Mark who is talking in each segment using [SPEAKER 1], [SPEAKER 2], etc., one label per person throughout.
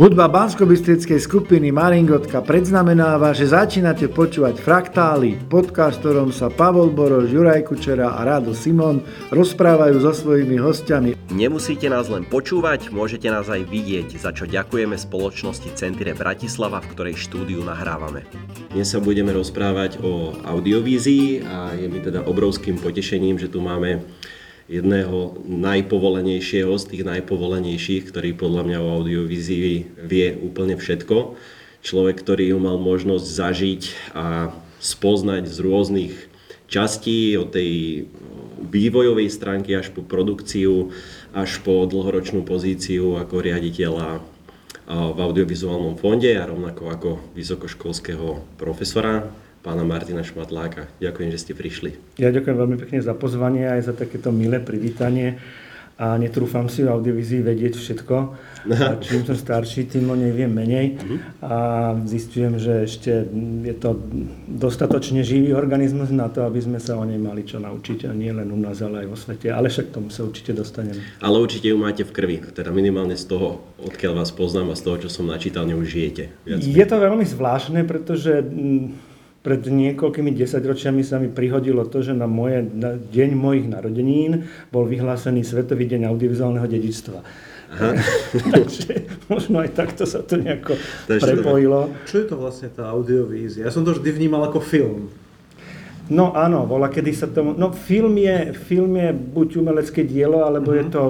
[SPEAKER 1] Hudba bansko skupiny Maringotka predznamenáva, že začínate počúvať Fraktály, podcast, ktorom sa Pavol Boroš, Juraj Kučera a Rado Simon rozprávajú so svojimi hostiami.
[SPEAKER 2] Nemusíte nás len počúvať, môžete nás aj vidieť, za čo ďakujeme spoločnosti Centire Bratislava, v ktorej štúdiu nahrávame.
[SPEAKER 3] Dnes sa budeme rozprávať o audiovízii a je mi teda obrovským potešením, že tu máme jedného najpovolenejšieho z tých najpovolenejších, ktorý podľa mňa o audiovízii vie úplne všetko. Človek, ktorý ju mal možnosť zažiť a spoznať z rôznych častí, od tej vývojovej stránky až po produkciu, až po dlhoročnú pozíciu ako riaditeľa v audiovizuálnom fonde a rovnako ako vysokoškolského profesora pána Martina Šmatláka. Ďakujem, že ste prišli.
[SPEAKER 1] Ja ďakujem veľmi pekne za pozvanie aj za takéto milé privítanie a netrúfam si v audiovizii vedieť všetko. A čím som starší, tým o nej viem menej. Uh-huh. A zistujem, že ešte je to dostatočne živý organizmus na to, aby sme sa o nej mali čo naučiť. A nie len u nás, ale aj vo svete. Ale však tomu sa určite dostaneme.
[SPEAKER 3] Ale určite ju máte v krvi. Teda minimálne z toho, odkiaľ vás poznám a z toho, čo som načítal, ňu už žijete.
[SPEAKER 1] Viac je to veľmi zvláštne, pretože pred niekoľkými desaťročiami sa mi prihodilo to, že na, moje, na deň mojich narodenín bol vyhlásený Svetový deň audiovizuálneho dedičstva. Takže možno aj takto sa to nejako Takže prepojilo.
[SPEAKER 4] Čo je to vlastne tá audiovízia? Ja som to vždy vnímal ako film.
[SPEAKER 1] No áno, bola kedy sa tomu... No film je, film je buď umelecké dielo, alebo uh-huh. je mhm. to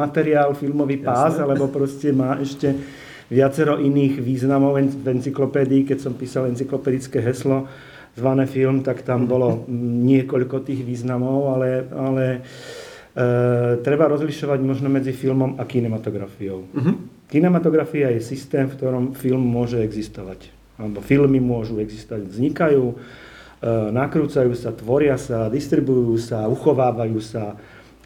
[SPEAKER 1] materiál, filmový pás, Jasne. alebo proste má ešte viacero iných významov v encyklopédii. Keď som písal encyklopedické heslo zvané film, tak tam bolo niekoľko tých významov, ale, ale e, treba rozlišovať možno medzi filmom a kinematografiou. Uh-huh. Kinematografia je systém, v ktorom film môže existovať. Alebo filmy môžu existovať, vznikajú, e, nakrúcajú sa, tvoria sa, distribujú sa, uchovávajú sa,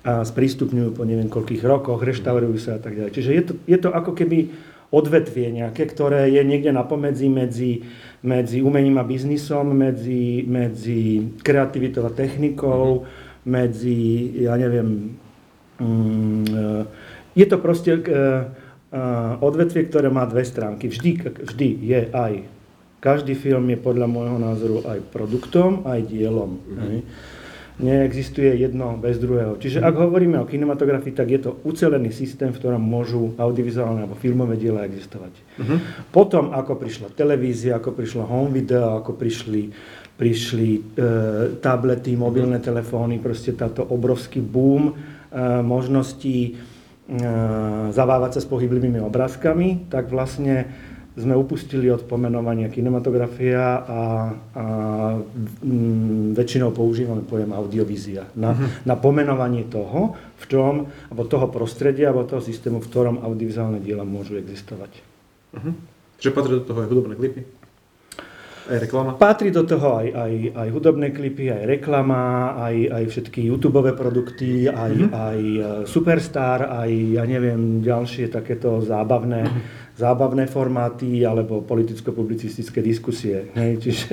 [SPEAKER 1] a sprístupňujú po neviem koľkých rokoch, reštaurujú sa a tak ďalej. Čiže je to, je to ako keby odvetvie nejaké, ktoré je niekde na pomedzi medzi, medzi umením a biznisom, medzi, medzi kreativitou a technikou, mm-hmm. medzi, ja neviem, mm, e, je to proste uh, uh, odvetvie, ktoré má dve stránky. Vždy, vždy je aj, každý film je podľa môjho názoru aj produktom, aj dielom. Mm-hmm neexistuje jedno bez druhého. Čiže ak hovoríme o kinematografii, tak je to ucelený systém, v ktorom môžu audiovizuálne alebo filmové diela existovať. Uh-huh. Potom, ako prišla televízia, ako prišlo home video, ako prišli, prišli e, tablety, mobilné uh-huh. telefóny, proste táto obrovský boom e, možností e, zavávať sa s pohyblivými obrázkami, tak vlastne sme upustili od pomenovania kinematografia a, a m, väčšinou používame pojem audiovízia na, uh-huh. na pomenovanie toho, v čom, alebo toho prostredia, alebo toho systému, v ktorom audiovizuálne diela môžu existovať.
[SPEAKER 4] Uh-huh. Čiže patrí do toho aj hudobné klipy? Aj reklama?
[SPEAKER 1] Patrí do toho aj, aj, aj hudobné klipy, aj reklama, aj, aj všetky YouTube produkty, aj, uh-huh. aj e, Superstar, aj ja neviem, ďalšie takéto zábavné uh-huh zábavné formáty alebo politicko-publicistické diskusie. Hej? Čiže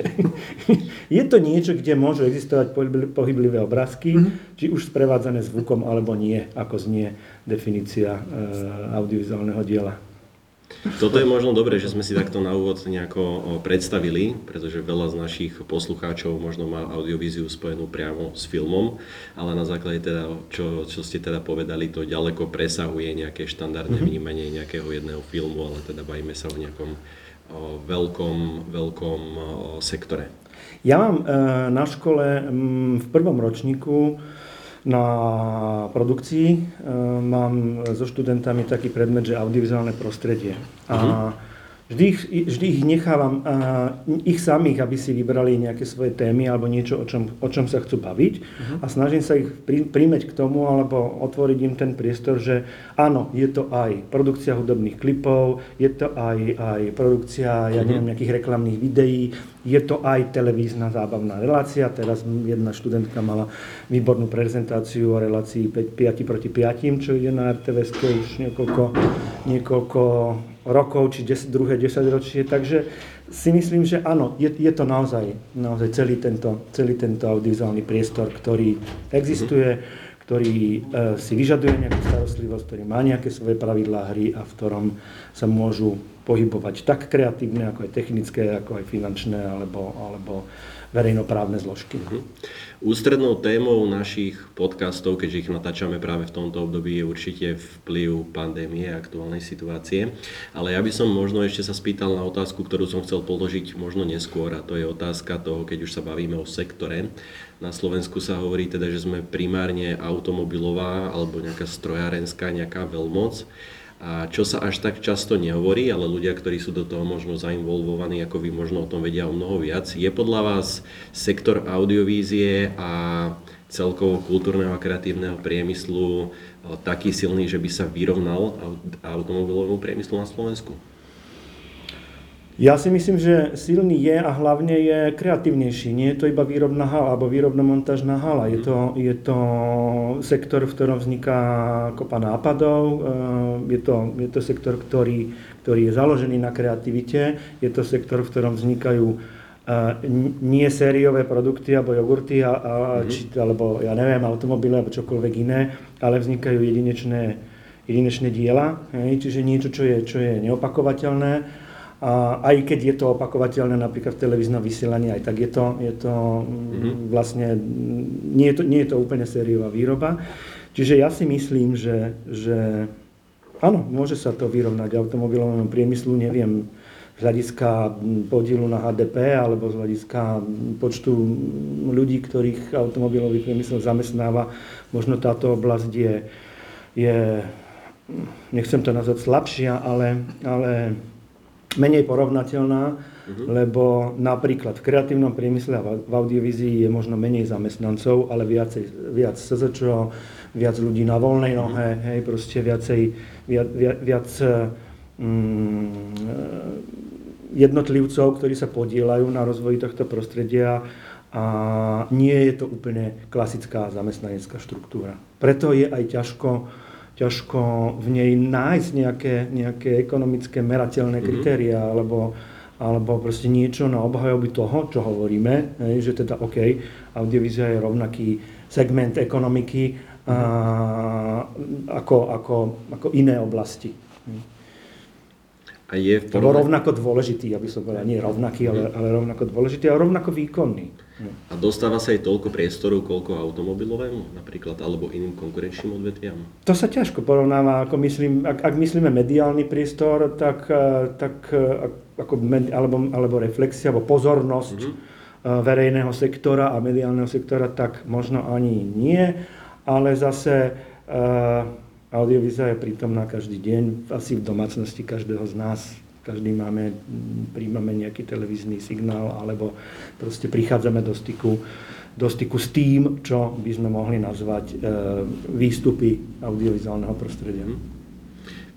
[SPEAKER 1] je to niečo, kde môžu existovať pohyblivé obrázky, mm-hmm. či už sprevádzané zvukom alebo nie, ako znie definícia e, audiovizuálneho diela.
[SPEAKER 3] Toto je možno dobré, že sme si takto na úvod nejako predstavili, pretože veľa z našich poslucháčov možno má audiovíziu spojenú priamo s filmom, ale na základe teda, čo, čo ste teda povedali, to ďaleko presahuje nejaké štandardné mm-hmm. vnímanie nejakého jedného filmu, ale teda bavíme sa o nejakom o, veľkom, veľkom o, sektore.
[SPEAKER 1] Ja mám e, na škole v prvom ročníku na produkcii e, mám so študentami taký predmet, že audiovizuálne prostredie. A uh-huh Vždy ich, vždy ich nechávam uh, ich samých, aby si vybrali nejaké svoje témy alebo niečo, o čom, o čom sa chcú baviť uh-huh. a snažím sa ich prí, príjmeť k tomu alebo otvoriť im ten priestor, že áno, je to aj produkcia hudobných klipov, je to aj, aj produkcia, ja uh-huh. neviem, nejakých reklamných videí, je to aj televízna zábavná relácia. Teraz jedna študentka mala výbornú prezentáciu o relácii 5, 5 proti 5, čo ide na RTVS už niekoľko, niekoľko rokov, či des, druhé desaťročie. Takže si myslím, že áno, je, je to naozaj, naozaj celý, tento, celý tento audiovizuálny priestor, ktorý existuje, ktorý e, si vyžaduje nejakú starostlivosť, ktorý má nejaké svoje pravidlá hry a v ktorom sa môžu pohybovať tak kreatívne, ako aj technické, ako aj finančné alebo, alebo verejnoprávne zložky. Uh-huh.
[SPEAKER 3] Ústrednou témou našich podcastov, keďže ich natáčame práve v tomto období, je určite vplyv pandémie a aktuálnej situácie. Ale ja by som možno ešte sa spýtal na otázku, ktorú som chcel položiť možno neskôr, a to je otázka toho, keď už sa bavíme o sektore. Na Slovensku sa hovorí teda, že sme primárne automobilová alebo nejaká strojárenská, nejaká veľmoc a čo sa až tak často nehovorí, ale ľudia, ktorí sú do toho možno zainvolvovaní, ako vy možno o tom vedia o mnoho viac, je podľa vás sektor audiovízie a celkovo kultúrneho a kreatívneho priemyslu taký silný, že by sa vyrovnal automobilovému priemyslu na Slovensku?
[SPEAKER 1] Ja si myslím, že silný je a hlavne je kreatívnejší. Nie je to iba výrobná hala alebo výrobno-montážna hala. Je to, je to sektor, v ktorom vzniká kopa nápadov. Eh, je to, je to sektor, ktorý, ktorý je založený na kreativite. Je to sektor, v ktorom vznikajú eh, nie sériové produkty alebo jogurty a, a, mm-hmm. či, alebo ja neviem, automobily alebo čokoľvek iné, ale vznikajú jedinečné, jedinečné diela, hej, čiže niečo, čo je, čo je neopakovateľné a aj keď je to opakovateľné napríklad v televíznom vysielaní, aj tak je to, je to mm-hmm. vlastne, nie je to, nie je to úplne sériová výroba. Čiže ja si myslím, že, že áno, môže sa to vyrovnať automobilovému priemyslu, neviem, z hľadiska podielu na HDP alebo z hľadiska počtu ľudí, ktorých automobilový priemysel zamestnáva. Možno táto oblasť je, je nechcem to nazvať slabšia, ale, ale menej porovnateľná, uh-huh. lebo napríklad v kreatívnom priemysle a v audiovízii je možno menej zamestnancov, ale viacej, viac SZČO, viac ľudí na voľnej nohe, uh-huh. hej, proste viacej, viac, viac, viac mm, jednotlivcov, ktorí sa podielajú na rozvoji tohto prostredia a nie je to úplne klasická zamestnanecká štruktúra. Preto je aj ťažko ťažko v nej nájsť nejaké, nejaké ekonomické merateľné mm-hmm. kritéria alebo, alebo proste niečo na obhajoby toho, čo hovoríme, že teda OK, audiovízia je rovnaký segment ekonomiky a, ako, ako, ako iné oblasti.
[SPEAKER 3] A je v
[SPEAKER 1] porovne... rovnako dôležitý, aby som povedal, nie rovnaký, ale, mhm. ale rovnako dôležitý a rovnako výkonný.
[SPEAKER 3] A dostáva sa aj toľko priestoru, koľko automobilovému napríklad, alebo iným konkurenčným odvetviam?
[SPEAKER 1] To sa ťažko porovnáva, ako myslím, ak, ak myslíme mediálny priestor, tak, eh, tak eh, ako, alebo, alebo reflexia, alebo pozornosť mm-hmm. verejného sektora a mediálneho sektora, tak možno ani nie, ale zase uh, audiovízia je prítomná každý deň, asi v domácnosti každého z nás každý máme, príjmame nejaký televízny signál alebo proste prichádzame do styku, do styku s tým, čo by sme mohli nazvať e, výstupy audiovizuálneho prostredia. Mhm.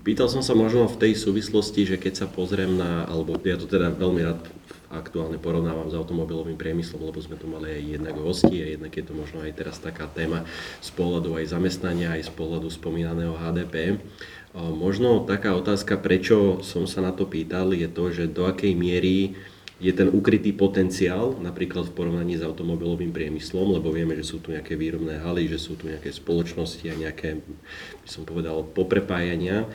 [SPEAKER 3] Pýtal som sa možno v tej súvislosti, že keď sa pozriem na, alebo ja to teda veľmi rád aktuálne porovnávam s automobilovým priemyslom, lebo sme tu mali aj jednak hosti a jednak je to možno aj teraz taká téma z pohľadu aj zamestnania, aj z pohľadu spomínaného HDP. Možno taká otázka, prečo som sa na to pýtal, je to, že do akej miery je ten ukrytý potenciál, napríklad v porovnaní s automobilovým priemyslom, lebo vieme, že sú tu nejaké výrobné haly, že sú tu nejaké spoločnosti a nejaké, by som povedal, poprepájania.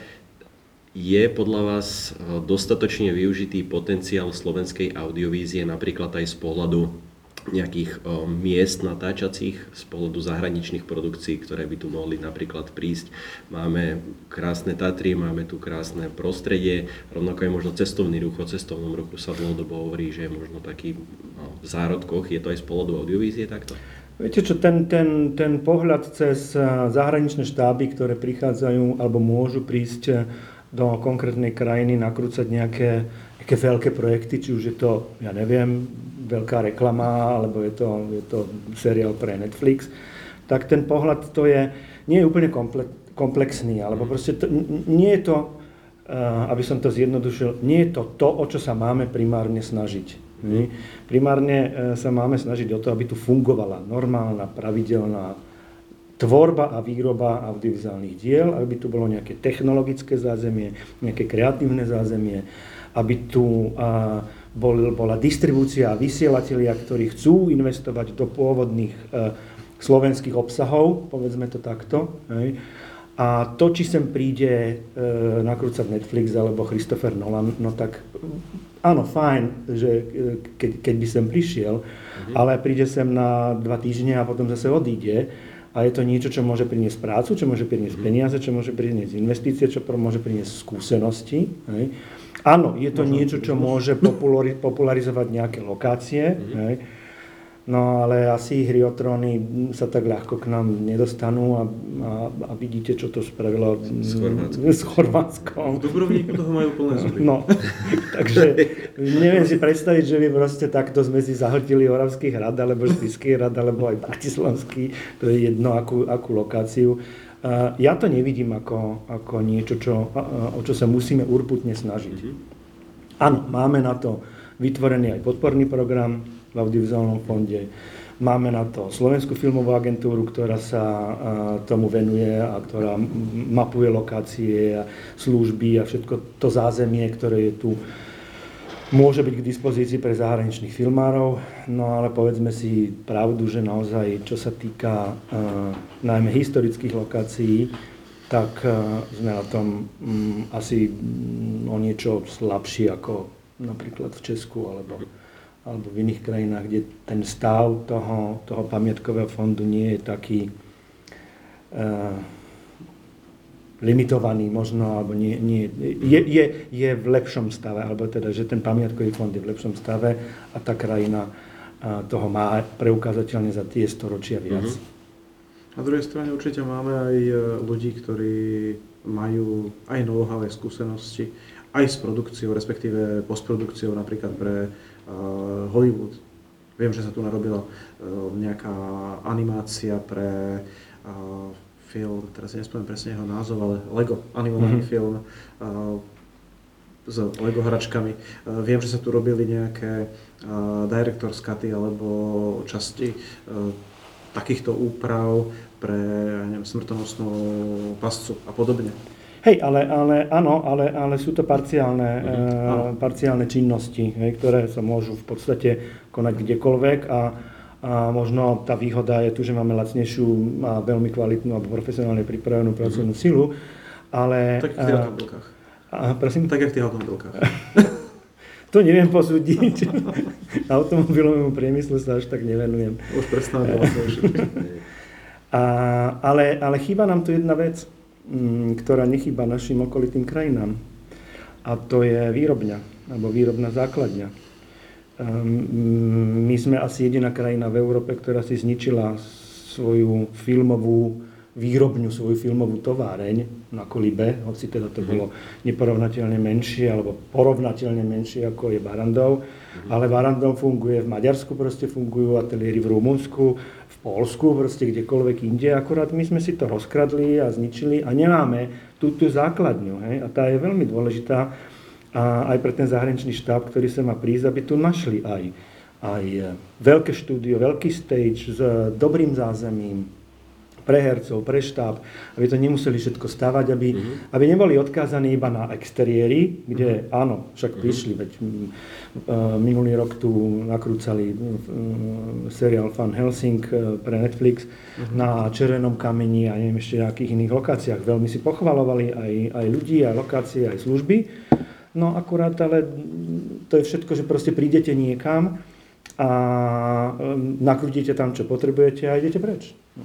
[SPEAKER 3] Je podľa vás e, dostatočne využitý potenciál slovenskej audiovízie napríklad aj z pohľadu nejakých o, miest natáčacích z pohľadu zahraničných produkcií, ktoré by tu mohli napríklad prísť. Máme krásne Tatry, máme tu krásne prostredie, rovnako je možno cestovný ruch, o cestovnom ruchu sa dlhodobo hovorí, že je možno taký no, v zárodkoch, je to aj z pohľadu audiovízie takto?
[SPEAKER 1] Viete čo, ten, ten, ten pohľad cez zahraničné štáby, ktoré prichádzajú alebo môžu prísť do konkrétnej krajiny, nakrúcať nejaké, nejaké veľké projekty, či už je to, ja neviem, veľká reklama, alebo je to, je to seriál pre Netflix, tak ten pohľad to je, nie je úplne komplexný, alebo proste to, nie je to, uh, aby som to zjednodušil, nie je to to, o čo sa máme primárne snažiť. Primárne uh, sa máme snažiť o to, aby tu fungovala normálna, pravidelná tvorba a výroba audiovizuálnych diel, aby tu bolo nejaké technologické zázemie, nejaké kreatívne zázemie, aby tu uh, bol, bola distribúcia a vysielatelia, ktorí chcú investovať do pôvodných e, slovenských obsahov, povedzme to takto. Hej. A to, či sem príde e, nakrúcať Netflix alebo Christopher Nolan, no tak áno, fajn, že e, keď, keď by sem prišiel, mhm. ale príde sem na dva týždne a potom zase odíde. A je to niečo, čo môže priniesť prácu, čo môže priniesť mhm. peniaze, čo môže priniesť investície, čo môže priniesť skúsenosti. Hej. Áno, je to niečo, čo môže popularizovať nejaké lokácie. Mhm. Hej. No ale asi hry o tróny sa tak ľahko k nám nedostanú a, a, a vidíte, čo to spravilo
[SPEAKER 3] s Chorvátskom.
[SPEAKER 1] S Chorvátskom.
[SPEAKER 4] V Dubrovníku toho majú plné zuby.
[SPEAKER 1] No, takže neviem si predstaviť, že by proste takto sme si zahltili Oravský hrad, alebo Spiský hrad, alebo aj Bratislavský, to je jedno, akú, akú lokáciu. Ja to nevidím ako, ako niečo, čo, o čo sa musíme urputne snažiť. Mhm. Áno, máme na to vytvorený aj podporný program, v audiovizuálnom fonde. Máme na to Slovenskú filmovú agentúru, ktorá sa tomu venuje a ktorá mapuje lokácie a služby a všetko to zázemie, ktoré je tu môže byť k dispozícii pre zahraničných filmárov, no ale povedzme si pravdu, že naozaj, čo sa týka uh, najmä historických lokácií, tak uh, sme na tom um, asi um, o niečo slabší ako napríklad v Česku alebo alebo v iných krajinách, kde ten stav toho, toho pamiatkového fondu nie je taký uh, limitovaný možno, alebo nie, nie, je, je, je v lepšom stave, alebo teda, že ten pamiatkový fond je v lepšom stave a tá krajina uh, toho má preukázateľne za tie storočia viac. Mm-hmm.
[SPEAKER 4] Na druhej strane určite máme aj e, ľudí, ktorí majú aj aj skúsenosti, aj s produkciou, respektíve postprodukciou napríklad pre Hollywood. Viem, že sa tu narobila uh, nejaká animácia pre uh, film, teraz si nespomínam presne jeho názov, ale Lego, animovaný mm-hmm. film s Lego hračkami. Viem, že sa tu robili nejaké director's cuty alebo časti takýchto úprav pre neviem, smrtonosnú pascu a podobne.
[SPEAKER 1] Hej, ale, ale áno, ale, ale sú to parciálne, uh, parciálne činnosti, hej, ktoré sa môžu v podstate konať kdekoľvek a, a možno tá výhoda je tu, že máme lacnejšiu a veľmi kvalitnú alebo profesionálne pripravenú pracovnú uh-huh. silu, ale...
[SPEAKER 4] Tak v tých automobilkách.
[SPEAKER 1] Prosím?
[SPEAKER 4] Tak jak v tých automobilkách.
[SPEAKER 1] to neviem posúdiť. Automobilovému priemyslu sa až tak nevenujem.
[SPEAKER 4] Už prestávam
[SPEAKER 1] ale, ale chýba nám tu jedna vec. Mm, ktorá nechýba našim okolitým krajinám. A to je výrobňa, alebo výrobná základňa. Ehm, my sme asi jediná krajina v Európe, ktorá si zničila svoju filmovú výrobňu, svoju filmovú továreň na Kolibe, hoci teda to mhm. bolo neporovnateľne menšie, alebo porovnateľne menšie ako je Barandov. Mhm. Ale Barandov funguje v Maďarsku, proste fungujú ateliéry v Rumunsku, Polsku, proste kdekoľvek inde, akorát my sme si to rozkradli a zničili a nemáme tú, tú základňu. Hej? A tá je veľmi dôležitá a aj pre ten zahraničný štáb, ktorý sa má prísť, aby tu našli aj, aj veľké štúdio, veľký stage s dobrým zázemím, pre hercov, pre štáb, aby to nemuseli všetko stavať, aby, uh-huh. aby neboli odkázaní iba na exteriéry, kde uh-huh. áno, však uh-huh. prišli, veď uh, minulý rok tu nakrúcali seriál Fan Helsing uh, pre Netflix uh-huh. na Červenom kameni a neviem ešte nejakých iných lokáciách. Veľmi si pochvalovali aj, aj ľudí, aj lokácie, aj služby. No akurát, ale to je všetko, že proste prídete niekam a um, nakrútite tam, čo potrebujete a idete preč. No.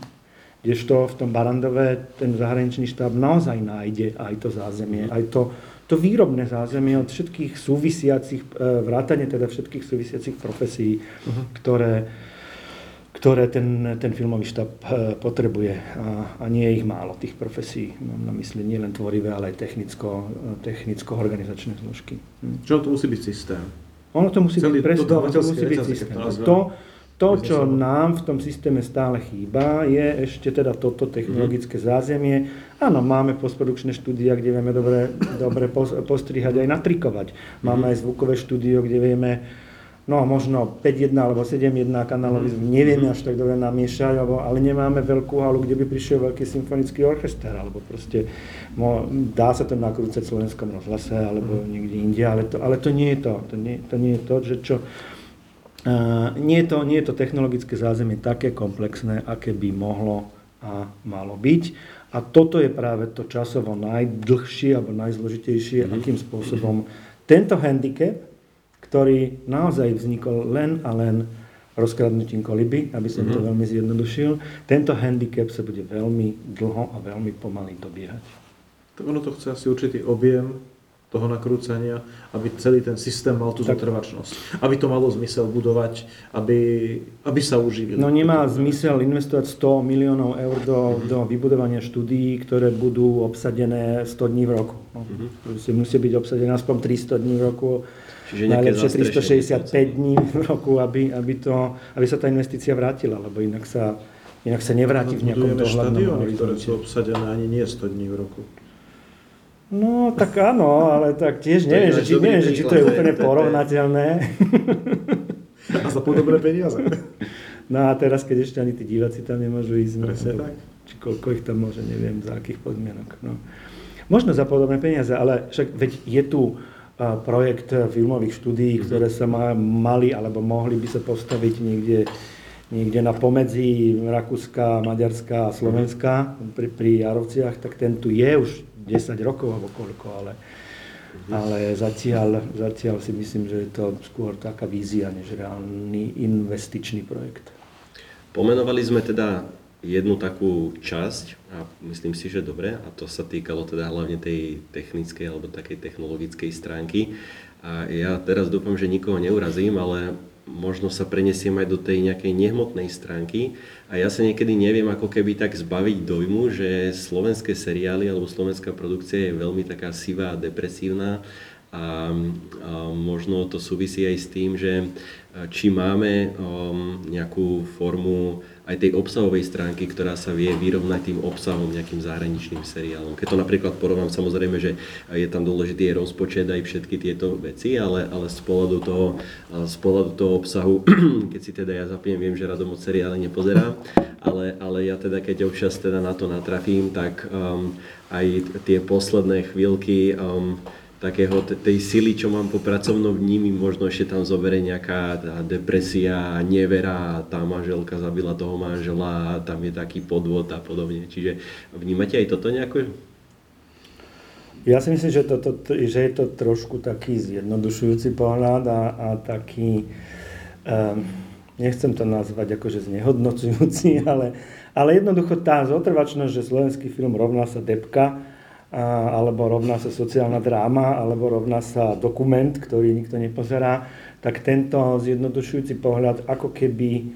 [SPEAKER 1] Kdežto v tom Barandove ten zahraničný štáb naozaj nájde aj to zázemie, aj to, to výrobné zázemie od všetkých súvisiacich, e, vrátane teda všetkých súvisiacich profesí, uh-huh. ktoré, ktoré ten, ten filmový štáb e, potrebuje. A, a nie je ich málo, tých profesí. Mám na mysli nielen tvorivé, ale aj technicko, e, technicko-organizačné zložky.
[SPEAKER 4] Hm. Čo to musí byť systém?
[SPEAKER 1] Ono to musí Celý byť presne, to musí byť systém. To, to, čo nám v tom systéme stále chýba, je ešte teda toto technologické zázemie. Áno, máme postprodukčné štúdia, kde vieme dobre, dobre postrihať aj natrikovať. Máme aj zvukové štúdio, kde vieme no možno 5.1 alebo 7.1 kanálový zvuk, nevieme až tak dobre namiešať, alebo, ale nemáme veľkú halu, kde by prišiel veľký symfonický orchester, alebo proste mo, dá sa to nakrúcať v slovenskom rozhlase, alebo niekde inde, ale to, ale to nie je to. To nie, to nie je to, že čo, nie, je to, nie je to technologické zázemie také komplexné, aké by mohlo a malo byť. A toto je práve to časovo najdlhšie alebo najzložitejšie, mm-hmm. akým spôsobom tento handicap, ktorý naozaj vznikol len a len rozkradnutím koliby, aby som mm-hmm. to mhm. veľmi zjednodušil, tento handicap sa bude veľmi dlho a veľmi pomaly dobiehať.
[SPEAKER 4] Tak ono to chce asi určitý objem toho nakrúcania, aby celý ten systém mal tú tak. zotrvačnosť. Aby to malo zmysel budovať, aby, aby sa uživili.
[SPEAKER 1] No nemá zmysel investovať 100 miliónov eur do, mm-hmm. do vybudovania štúdií, ktoré budú obsadené 100 dní v roku. No, mm-hmm. Musí byť obsadené aspoň 300 dní v roku. Čiže najlepšie 365 dní v roku, aby, aby, to, aby sa tá investícia vrátila, lebo inak sa, inak sa nevráti v nejakom dohľadnom
[SPEAKER 4] horizonte. ktoré sú obsadené ani nie 100 dní v roku.
[SPEAKER 1] No, tak áno, ale tak tiež neviem, že, či, neviem že, či to je úplne porovnateľné.
[SPEAKER 4] A za podobné peniaze.
[SPEAKER 1] No a teraz, keď ešte ani tí diváci tam nemôžu ísť, no, tak. či koľko ich tam môže, neviem, za akých podmienok. No. Možno za podobné peniaze, ale však veď je tu projekt filmových štúdií, mhm. ktoré sa mali alebo mohli by sa postaviť niekde, niekde na pomedzi Rakúska, Maďarska a Slovenska pri, pri Jarovciach, tak ten tu je už 10 rokov alebo koľko, ale, ale zatiaľ, zatiaľ si myslím, že je to skôr taká vízia, než reálny investičný projekt.
[SPEAKER 3] Pomenovali sme teda jednu takú časť, a myslím si, že dobre, a to sa týkalo teda hlavne tej technickej alebo takej technologickej stránky. A ja teraz dúfam, že nikoho neurazím, ale možno sa prenesiem aj do tej nejakej nehmotnej stránky. A ja sa niekedy neviem ako keby tak zbaviť dojmu, že slovenské seriály alebo slovenská produkcia je veľmi taká sivá a depresívna. A, a možno to súvisí aj s tým, že či máme um, nejakú formu aj tej obsahovej stránky, ktorá sa vie vyrovnať tým obsahom nejakým zahraničným seriálom. Keď to napríklad porovnám, samozrejme, že je tam dôležitý aj rozpočet, aj všetky tieto veci, ale, ale z, pohľadu toho, z pohľadu toho obsahu, keď si teda ja zapiem, viem, že rado moc seriály nepozerám, ale, ale ja teda keď občas teda na to natrafím, tak um, aj tie posledné chvíľky um, takého tej sily, čo mám po pracovnom vními, možno ešte tam zoberie nejaká depresia, nevera, tá manželka zabila toho manžela, tam je taký podvod a podobne. Čiže vnímate aj toto nejako?
[SPEAKER 1] Ja si myslím, že, to, že je to trošku taký zjednodušujúci pohľad a, a taký, um, nechcem to nazvať akože znehodnocujúci, ale, ale jednoducho tá zotrvačnosť, že slovenský film rovná sa depka, alebo rovná sa sociálna dráma, alebo rovná sa dokument, ktorý nikto nepozerá, tak tento zjednodušujúci pohľad ako keby,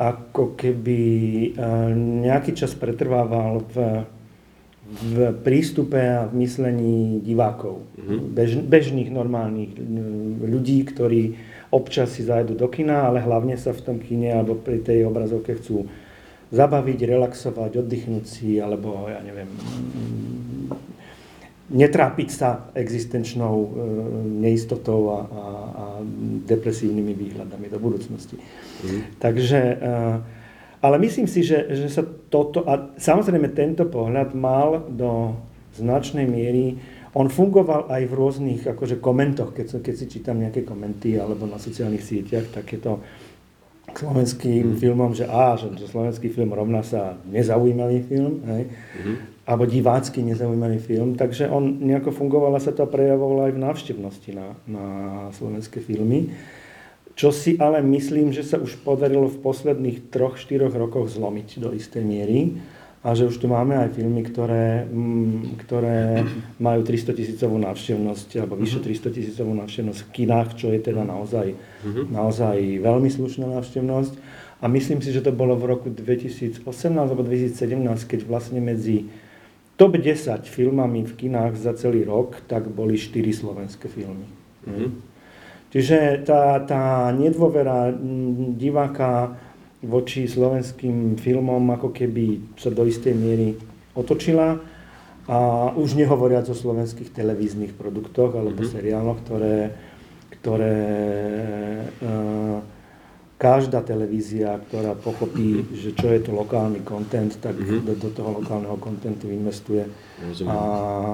[SPEAKER 1] ako keby nejaký čas pretrvával v, v prístupe a v myslení divákov. Mm-hmm. Bež, bežných, normálnych ľudí, ktorí občas si zajdu do kina, ale hlavne sa v tom kine alebo pri tej obrazovke chcú zabaviť, relaxovať, oddychnúť si, alebo ja neviem, netrápiť sa existenčnou e, neistotou a, a, a depresívnymi výhľadami do budúcnosti. Mm. Takže, e, ale myslím si, že, že sa toto, a samozrejme tento pohľad mal do značnej miery, on fungoval aj v rôznych akože komentoch, keď, keď si čítam nejaké komenty alebo na sociálnych sieťach, takéto slovenským mm. filmom, že á, že, že slovenský film rovná sa nezaujímavý film, hej, mm. Alebo divácky nezaujímavý film, takže on nejako fungoval a sa to prejavovalo aj v návštevnosti na, na slovenské filmy. Čo si ale myslím, že sa už podarilo v posledných troch, štyroch rokoch zlomiť do istej miery a že už tu máme aj filmy, ktoré, mm, ktoré majú 300 tisícovú návštevnosť alebo vyše 300 mhm. tisícovú návštevnosť v kinách, čo je teda naozaj, mhm. naozaj veľmi slušná návštevnosť. A myslím si, že to bolo v roku 2018 alebo 2017, keď vlastne medzi top 10 filmami v kinách za celý rok, tak boli 4 slovenské filmy. Mm-hmm. Čiže tá, tá nedôvera diváka voči slovenským filmom ako keby sa do istej miery otočila. A už nehovoriac o slovenských televíznych produktoch alebo mm-hmm. seriáloch, ktoré, ktoré uh, každá televízia, ktorá pochopí, mm-hmm. že čo je to lokálny content, tak mm-hmm. do, do toho lokálneho kontentu investuje a,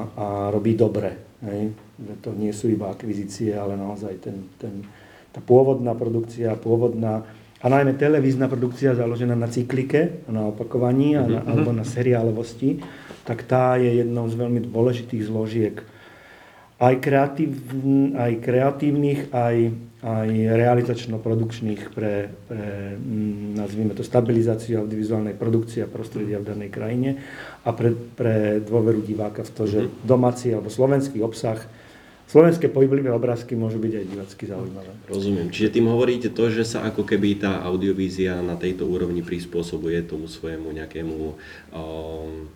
[SPEAKER 1] a robí dobre. Hej? To nie sú iba akvizície, ale naozaj ten, ten, tá pôvodná produkcia, pôvodná a najmä televízna produkcia založená na cyklike, na opakovaní a na, mm-hmm. alebo na seriálovosti, tak tá je jednou z veľmi dôležitých zložiek aj, kreatív, aj kreatívnych, aj, aj realizačno-produkčných pre, pre, mm, nazvime to, stabilizáciu audiovizuálnej produkcie a prostredia v danej krajine a pre, pre dôveru diváka v to, že mhm. domáci alebo slovenský obsah Slovenské pohyblivé obrázky môžu byť aj divacky zaujímavé.
[SPEAKER 3] Rozumiem. Čiže tým hovoríte to, že sa ako keby tá audiovízia na tejto úrovni prispôsobuje tomu svojemu nejakému um,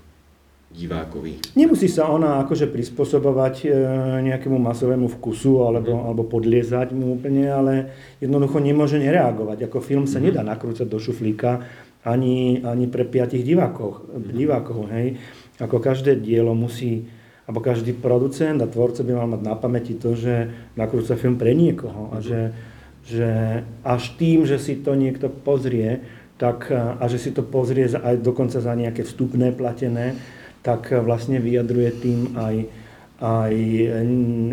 [SPEAKER 3] divákovi.
[SPEAKER 1] Nemusí sa ona akože prispôsobovať e, nejakému masovému vkusu alebo, mm. alebo podliezať mu úplne, ale jednoducho nemôže nereagovať. Ako film sa mm. nedá nakrúcať do šuflíka ani, ani pre piatich divákov, mm. divákov. Hej. Ako každé dielo musí, alebo každý producent a tvorca by mal mať na pamäti to, že nakrúca film pre niekoho a že, že až tým, že si to niekto pozrie, tak, a že si to pozrie aj dokonca za nejaké vstupné platené, tak vlastne vyjadruje tým aj, aj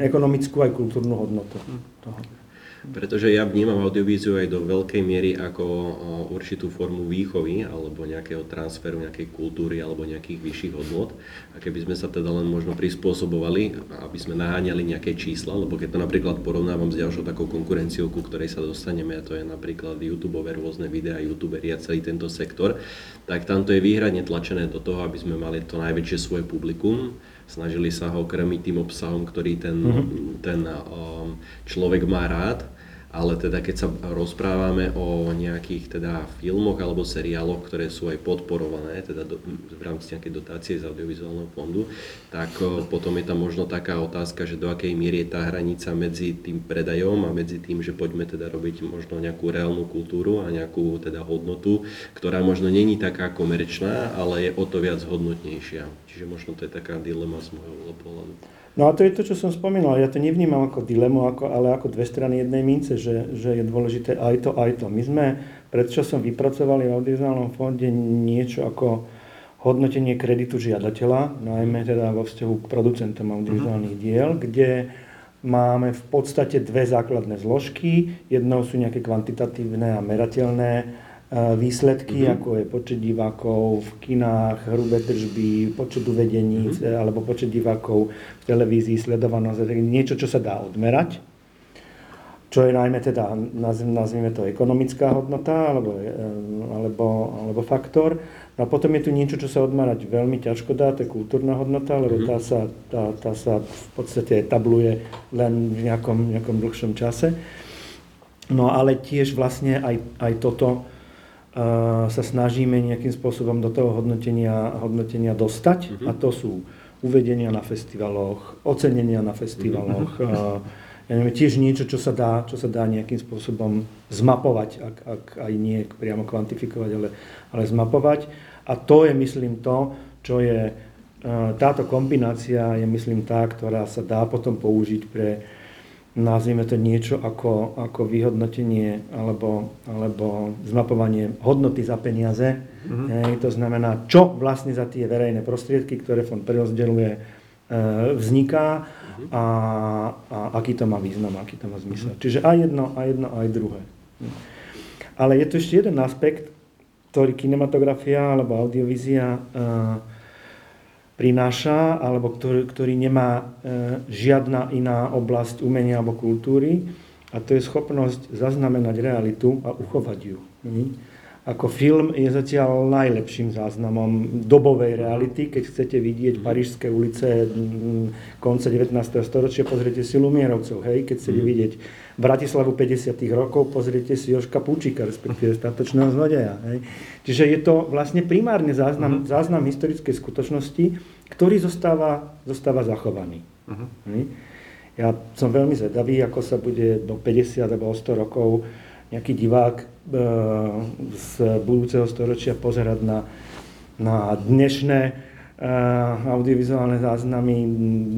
[SPEAKER 1] ekonomickú, aj kultúrnu hodnotu toho.
[SPEAKER 3] Pretože ja vnímam audiovíziu aj do veľkej miery ako určitú formu výchovy alebo nejakého transferu nejakej kultúry alebo nejakých vyšších hodnot. A keby sme sa teda len možno prispôsobovali, aby sme naháňali nejaké čísla, lebo keď to napríklad porovnávam s ďalšou takou konkurenciou, ku ktorej sa dostaneme, a to je napríklad YouTube, rôzne videá, youtuberi a celý tento sektor, tak tamto je výhradne tlačené do toho, aby sme mali to najväčšie svoje publikum, snažili sa ho krmiť tým obsahom, ktorý ten, mm-hmm. ten um, človek má rád ale teda keď sa rozprávame o nejakých teda filmoch alebo seriáloch, ktoré sú aj podporované teda do, v rámci nejakej dotácie z audiovizuálneho fondu, tak o, potom je tam možno taká otázka, že do akej miery je tá hranica medzi tým predajom a medzi tým, že poďme teda robiť možno nejakú reálnu kultúru a nejakú teda hodnotu, ktorá možno není taká komerčná, ale je o to viac hodnotnejšia. Čiže možno to je taká dilema z môjho pohľadu.
[SPEAKER 1] No a to je to, čo som spomínal. Ja to nevnímam ako dilemu, ako, ale ako dve strany jednej mince, že, že je dôležité aj to, aj to. My sme pred časom vypracovali v audiovizuálnom fonde niečo ako hodnotenie kreditu žiadateľa, najmä teda vo vzťahu k producentom audiovizuálnych diel, kde máme v podstate dve základné zložky. Jednou sú nejaké kvantitatívne a merateľné výsledky, mm-hmm. ako je počet divákov v kinách, hrubé držby, počet uvedení mm-hmm. alebo počet divákov v televízii, sledovanosť, niečo, čo sa dá odmerať, čo je najmä teda, nazvime to ekonomická hodnota alebo, e, alebo, alebo faktor. No a potom je tu niečo, čo sa odmerať veľmi ťažko dá, to je kultúrna hodnota, lebo mm-hmm. tá, sa, tá, tá sa v podstate etabluje len v nejakom, nejakom dlhšom čase. No ale tiež vlastne aj, aj toto sa snažíme nejakým spôsobom do toho hodnotenia, hodnotenia dostať. Uh-huh. A to sú uvedenia na festivaloch, ocenenia na festivaloch, uh-huh. ja neviem, tiež niečo, čo sa dá, čo sa dá nejakým spôsobom zmapovať, ak, ak aj nie priamo kvantifikovať, ale, ale zmapovať. A to je, myslím, to, čo je, táto kombinácia je, myslím, tá, ktorá sa dá potom použiť pre, nazvime to niečo ako, ako vyhodnotenie alebo, alebo zmapovanie hodnoty za peniaze. Mm-hmm. Hej, to znamená, čo vlastne za tie verejné prostriedky, ktoré fond prerozdeľuje, e, vzniká mm-hmm. a, a aký to má význam, aký to má zmysel. Mm-hmm. Čiže aj jedno, aj jedno, aj druhé. Ale je tu ešte jeden aspekt, ktorý kinematografia alebo audiovízia e, prináša, alebo ktorý, ktorý nemá e, žiadna iná oblasť umenia alebo kultúry, a to je schopnosť zaznamenať realitu a uchovať ju. Ako film je zatiaľ najlepším záznamom dobovej reality. Keď chcete vidieť mhm. parížské ulice konca 19. storočia, pozrite si Lumierovcov. Hej? Keď chcete mhm. vidieť Bratislavu 50. rokov, pozrite si Joška Púčika, respektíve statočného zlodeja. Hej? Čiže je to vlastne primárne záznam, mhm. záznam historickej skutočnosti, ktorý zostáva, zostáva zachovaný. Uh-huh. Hej? Ja som veľmi zvedavý, ako sa bude do 50 alebo 100 rokov nejaký divák e, z budúceho storočia pozerať na, na dnešné audiovizuálne záznamy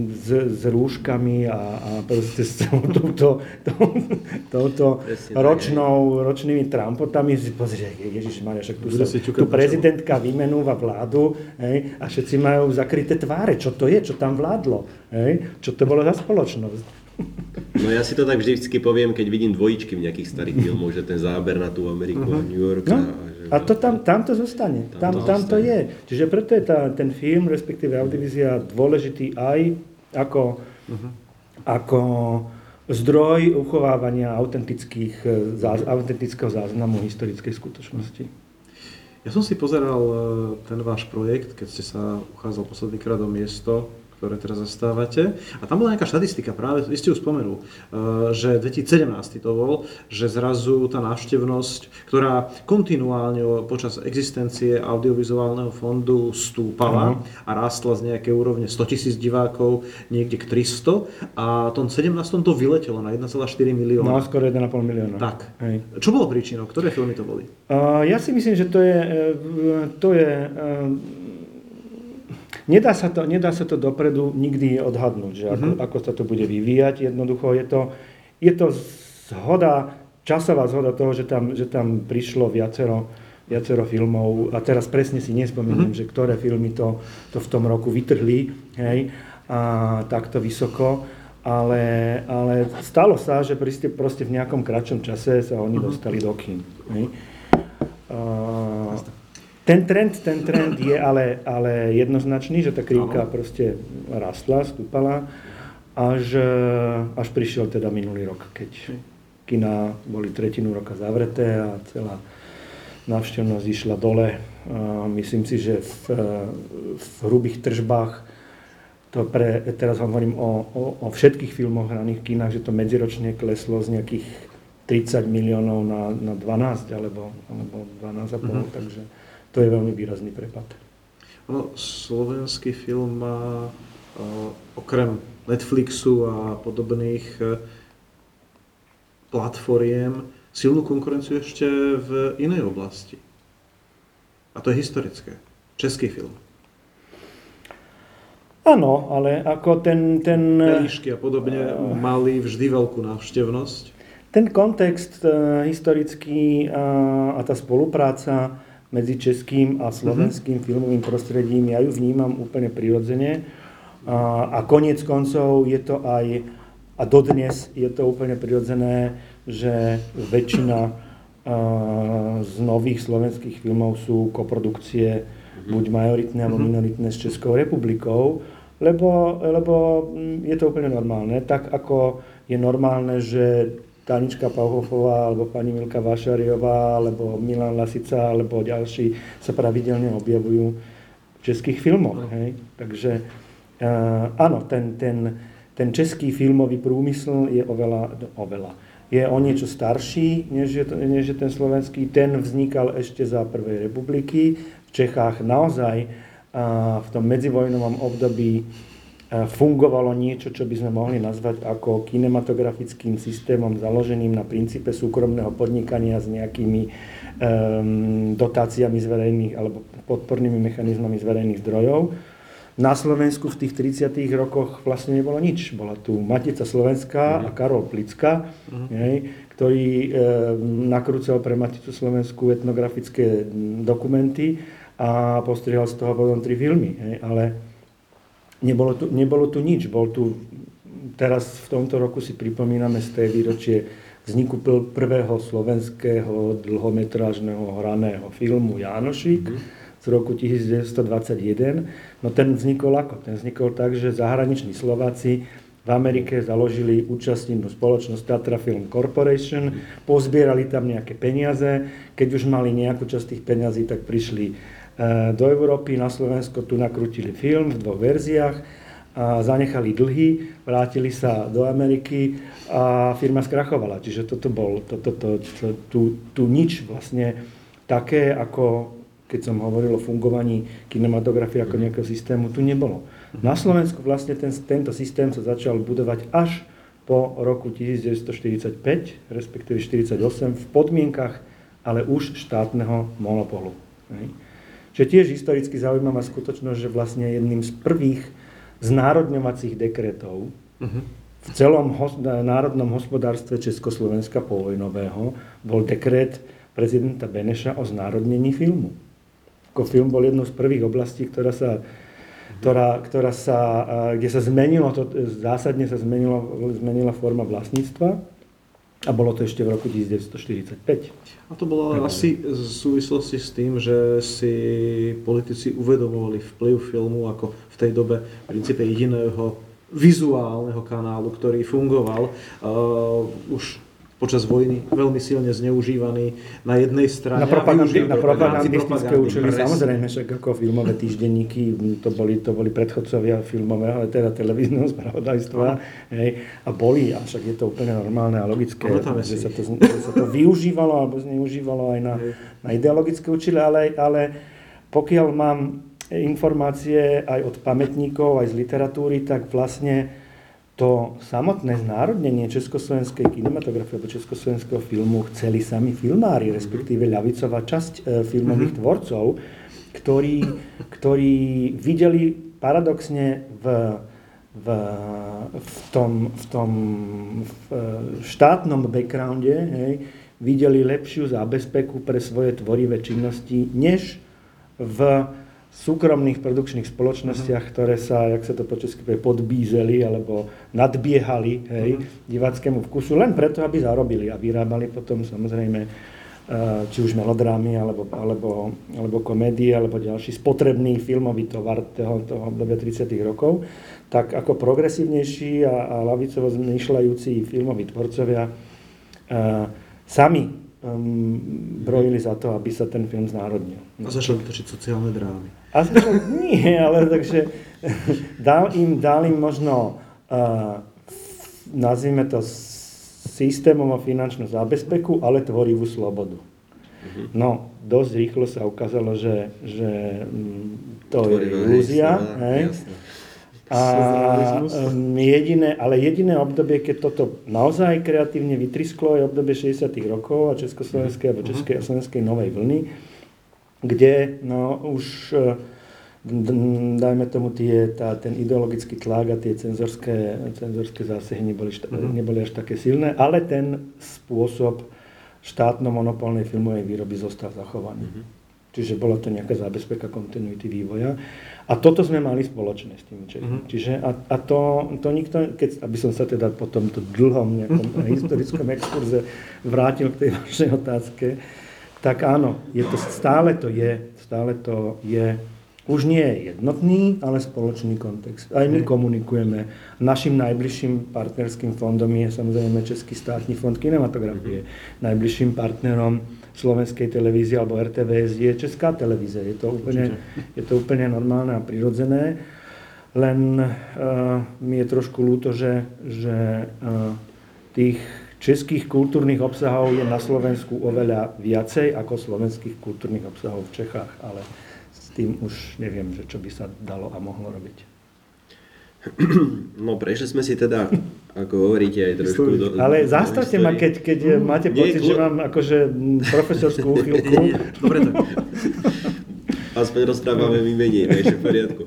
[SPEAKER 1] s, s rúškami a, a proste s touto, touto ročnou, ročnými trampotami. Si pozrie, Ježiš Maria, však tu, sa, tu prezidentka vymenúva vládu hej, a všetci majú zakryté tváre. Čo to je? Čo tam vládlo? Hej? Čo to bolo za spoločnosť?
[SPEAKER 3] No ja si to tak vždycky poviem, keď vidím dvojičky v nejakých starých filmoch, že ten záber na tú Ameriku uh-huh. a New York.
[SPEAKER 1] No, a, a to tam, tam to zostane. Tam, tam, to, tam to je. Čiže preto je tá, ten film, respektíve Audivizia, dôležitý aj ako, uh-huh. ako zdroj uchovávania autentických, záz, autentického záznamu historickej skutočnosti.
[SPEAKER 4] Ja som si pozeral e, ten váš projekt, keď ste sa uchádzal posledný krát o miesto ktoré teraz zastávate. A tam bola nejaká štatistika, práve vy ste ju spomenul, eh, že 2017 to bol, že zrazu tá návštevnosť, ktorá kontinuálne počas existencie audiovizuálneho fondu stúpala uh-huh. a rástla z nejakej úrovne 100 tisíc divákov niekde k 300 a tom 17 to vyletelo na 1,4 milióna.
[SPEAKER 1] No, skoro 1,5 milióna.
[SPEAKER 4] Tak. Hej. Čo bolo príčinou? Ktoré filmy to boli?
[SPEAKER 1] Uh, ja si myslím, že to je, eh, to je uh, Nedá sa to, nedá sa to dopredu nikdy odhadnúť, že ako, uh-huh. ako sa to bude vyvíjať. Jednoducho je to, je to zhoda, časová zhoda toho, že tam, že tam prišlo viacero, viacero filmov a teraz presne si nespomínam, uh-huh. že ktoré filmy to, to v tom roku vytrhli, hej, a takto vysoko. Ale, ale stalo sa, že proste, proste v nejakom kratšom čase sa oni uh-huh. dostali do kín. Hej. Uh, ten trend, ten trend je ale, ale jednoznačný, že tá krivka proste rastla, stúpala, až, až prišiel teda minulý rok, keď kina boli tretinu roka zavreté a celá návštevnosť išla dole. A myslím si, že v, v hrubých tržbách to pre, teraz hovorím o, o, o všetkých filmoch hraných v kinách, že to medziročne kleslo z nejakých 30 miliónov na, na 12 alebo, alebo 12,5, mm-hmm. takže to je veľmi výrazný prepad.
[SPEAKER 4] No, slovenský film má uh, okrem Netflixu a podobných uh, platformiem silnú konkurenciu ešte v inej oblasti. A to je historické. Český film.
[SPEAKER 1] Áno, ale ako ten... ten
[SPEAKER 4] Pelíšky a podobne uh, mali vždy veľkú návštevnosť.
[SPEAKER 1] Ten kontext uh, historický uh, a tá spolupráca medzi českým a slovenským mm-hmm. filmovým prostredím. Ja ju vnímam úplne prirodzene. A, a koniec koncov je to aj, a dodnes je to úplne prirodzené, že väčšina z nových slovenských filmov sú koprodukcie mm-hmm. buď majoritné alebo mhm. minoritné s Českou republikou, lebo, lebo mm, je to úplne normálne. Tak ako je normálne, že Tanička Pauhofová, alebo pani Milka Vašariová, alebo Milan Lasica, alebo ďalší sa pravidelne objavujú v českých filmoch. No. Hej? Takže uh, áno, ten, ten, ten český filmový průmysl je oveľa, oveľa. Je o niečo starší, než je, než je ten slovenský. Ten vznikal ešte za Prvej republiky. V Čechách naozaj uh, v tom medzivojnovom období fungovalo niečo, čo by sme mohli nazvať ako kinematografickým systémom založeným na princípe súkromného podnikania s nejakými um, dotáciami z verejných alebo podpornými mechanizmami z verejných zdrojov. Na Slovensku v tých 30. rokoch vlastne nebolo nič. Bola tu Matica Slovenská a mhm. Karol Plicka, uh-huh. hej, ktorý e, nakrúcal pre Maticu Slovensku etnografické dokumenty a postrihal z toho potom tri filmy. Hej, ale nebolo tu, nebolo tu nič. Bol tu, teraz v tomto roku si pripomíname z tej výročie vzniku prvého slovenského dlhometrážneho hraného filmu Jánošik mm-hmm. z roku 1921. No ten vznikol ako? Ten vznikol tak, že zahraniční Slováci v Amerike založili účastnú spoločnosť Tatra Film Corporation, pozbierali tam nejaké peniaze, keď už mali nejakú časť tých peniazí, tak prišli do Európy, na Slovensko tu nakrútili film v dvoch verziách, a zanechali dlhy, vrátili sa do Ameriky a firma skrachovala. Čiže toto bol, to, to, to, to, tu, tu nič vlastne také, ako keď som hovoril o fungovaní kinematografie ako nejakého systému, tu nebolo. Na Slovensku vlastne ten, tento systém sa začal budovať až po roku 1945, respektíve 1948, v podmienkach ale už štátneho monopolu. Čiže tiež historicky zaujímavá skutočnosť, že vlastne jedným z prvých znárodňovacích dekretov uh-huh. v celom hos- národnom hospodárstve Československa povojnového bol dekret prezidenta Beneša o znárodnení filmu. Ako film bol jednou z prvých oblastí, ktorá sa ktorá, ktorá sa, kde sa zmenilo, to, zásadne sa zmenilo, zmenila forma vlastníctva a bolo to ešte v roku 1945.
[SPEAKER 4] A to bolo ale asi v súvislosti s tým, že si politici uvedomovali vplyv filmu ako v tej dobe v princípe jediného vizuálneho kanálu, ktorý fungoval uh, už počas vojny veľmi silne zneužívaný na jednej strane.
[SPEAKER 1] Na, propagandi- na propagandistické účely, samozrejme, však ako filmové týždenníky, to boli, to boli predchodcovia filmového, teda televízneho spravodajstva. Hej, a boli, a však je to úplne normálne a logické, že sa, to, že sa to využívalo alebo zneužívalo aj na, na ideologické účely, ale, ale pokiaľ mám informácie aj od pamätníkov, aj z literatúry, tak vlastne to samotné znárodnenie československej kinematografie alebo československého filmu chceli sami filmári, respektíve ľavicová časť e, filmových mm-hmm. tvorcov, ktorí, ktorí videli paradoxne v, v, v, tom, v tom v e, štátnom backgrounde, hej, videli lepšiu zábezpeku pre svoje tvorivé činnosti, než v súkromných produkčných spoločnostiach, uh-huh. ktoré sa, jak sa to po česky povie, podbízeli alebo nadbiehali hej, uh-huh. diváckému vkusu len preto, aby zarobili a vyrábali potom samozrejme eh, či už melodrámy, alebo, alebo, alebo komédie, alebo ďalší spotrebný filmový tovar toho, toho obdobia 30 rokov, tak ako progresívnejší a, a lavicovo zmýšľajúci filmoví tvorcovia uh, sami um, brojili za to, aby sa ten film znárodnil.
[SPEAKER 4] A začali točiť sociálne drámy.
[SPEAKER 1] A začali, nie, ale takže dal im, dal im možno, uh, nazvime to systémovo finančnú zábezpeku, ale tvorivú slobodu. Mhm. No, dosť rýchlo sa ukázalo, že, že mm, to Tvorivá je ilúzia. Hej. Jasne. A um, jediné, ale jediné obdobie, keď toto naozaj kreatívne vytrisklo, je obdobie 60. rokov a Československej alebo mhm. Českej a Slovenskej novej vlny, kde no, už e, dajme tomu tie, tá, ten ideologický tlak a tie cenzorské, cenzorské zásahy neboli, šta, uh-huh. neboli až také silné, ale ten spôsob štátno-monopolnej filmovej výroby zostal zachovaný. Uh-huh. Čiže bola to nejaká zábezpeka kontinuity vývoja. A toto sme mali spoločné s tými Čechmi. Mm-hmm. Čiže a, a to, to nikto, keď, aby som sa teda po tomto dlhom nejakom historickom exkurze vrátil k tej vašej otázke, tak áno, je to, stále to je, stále to je už nie je jednotný, ale spoločný kontext. Aj my komunikujeme. Našim najbližším partnerským fondom je samozrejme Český státny fond kinematografie. Najbližším partnerom slovenskej televízie alebo RTVS je Česká televízia. Je to úplne, je to úplne normálne a prirodzené. Len uh, mi je trošku ľúto, že, že uh, tých českých kultúrnych obsahov je na Slovensku oveľa viacej ako slovenských kultúrnych obsahov v Čechách. Ale tým už neviem, že čo by sa dalo a mohlo robiť.
[SPEAKER 3] No prešli sme si teda, ako hovoríte, aj trošku do,
[SPEAKER 1] Ale zastavte ma, keď, keď mm, máte pocit, nie, že mám akože profesorskú úchylku.
[SPEAKER 3] Dobre, tak. Aspoň rozprávame my menej, takže v poriadku.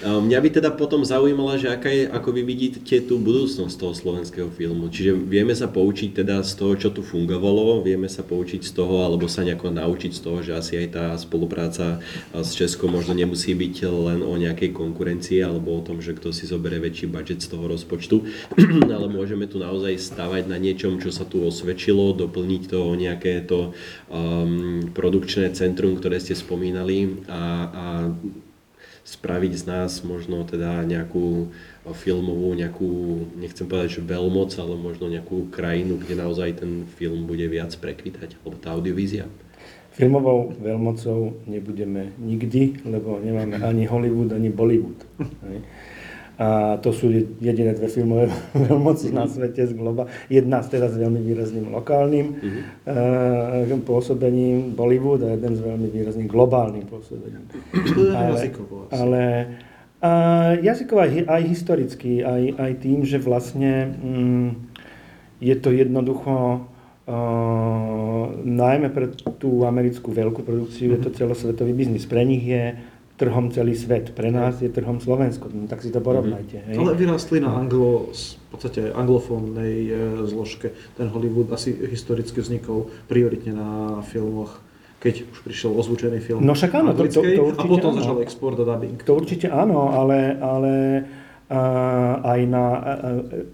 [SPEAKER 3] Mňa by teda potom zaujímalo, že aká je, ako vy vidíte tú budúcnosť toho slovenského filmu. Čiže vieme sa poučiť teda z toho, čo tu fungovalo, vieme sa poučiť z toho, alebo sa nejako naučiť z toho, že asi aj tá spolupráca s Českom možno nemusí byť len o nejakej konkurencii alebo o tom, že kto si zoberie väčší budget z toho rozpočtu, ale môžeme tu naozaj stavať na niečom, čo sa tu osvedčilo, doplniť to o nejaké to um, produkčné centrum, ktoré ste spomínali a, a spraviť z nás možno teda nejakú filmovú, nejakú, nechcem povedať, že veľmoc, ale možno nejakú krajinu, kde naozaj ten film bude viac prekvitať, alebo tá audiovízia?
[SPEAKER 1] Filmovou veľmocou nebudeme nikdy, lebo nemáme ani Hollywood, ani Bollywood. A to sú jediné dve filmové veľmoci na svete z globa. Jedna s veľmi výrazným lokálnym mm-hmm. uh, pôsobením Bollywood a jeden s veľmi výrazným globálnym pôsobením.
[SPEAKER 4] ale,
[SPEAKER 1] ale uh, jazykovo aj, aj historicky, aj, aj tým, že vlastne um, je to jednoducho uh, najmä pre tú americkú veľkú produkciu, mm-hmm. je to mhm. celosvetový biznis. Pre nich je trhom celý svet. Pre nás je trhom Slovensko, no, tak si to porovnajte. Hej.
[SPEAKER 4] Ale vyrastli na anglo, v podstate anglofónnej e, zložke. Ten Hollywood asi historicky vznikol prioritne na filmoch keď už prišiel ozvučený film
[SPEAKER 1] no však áno, to, to, to
[SPEAKER 4] a potom
[SPEAKER 1] áno.
[SPEAKER 4] začal export a dubbing.
[SPEAKER 1] To určite áno, ale, ale a aj na a,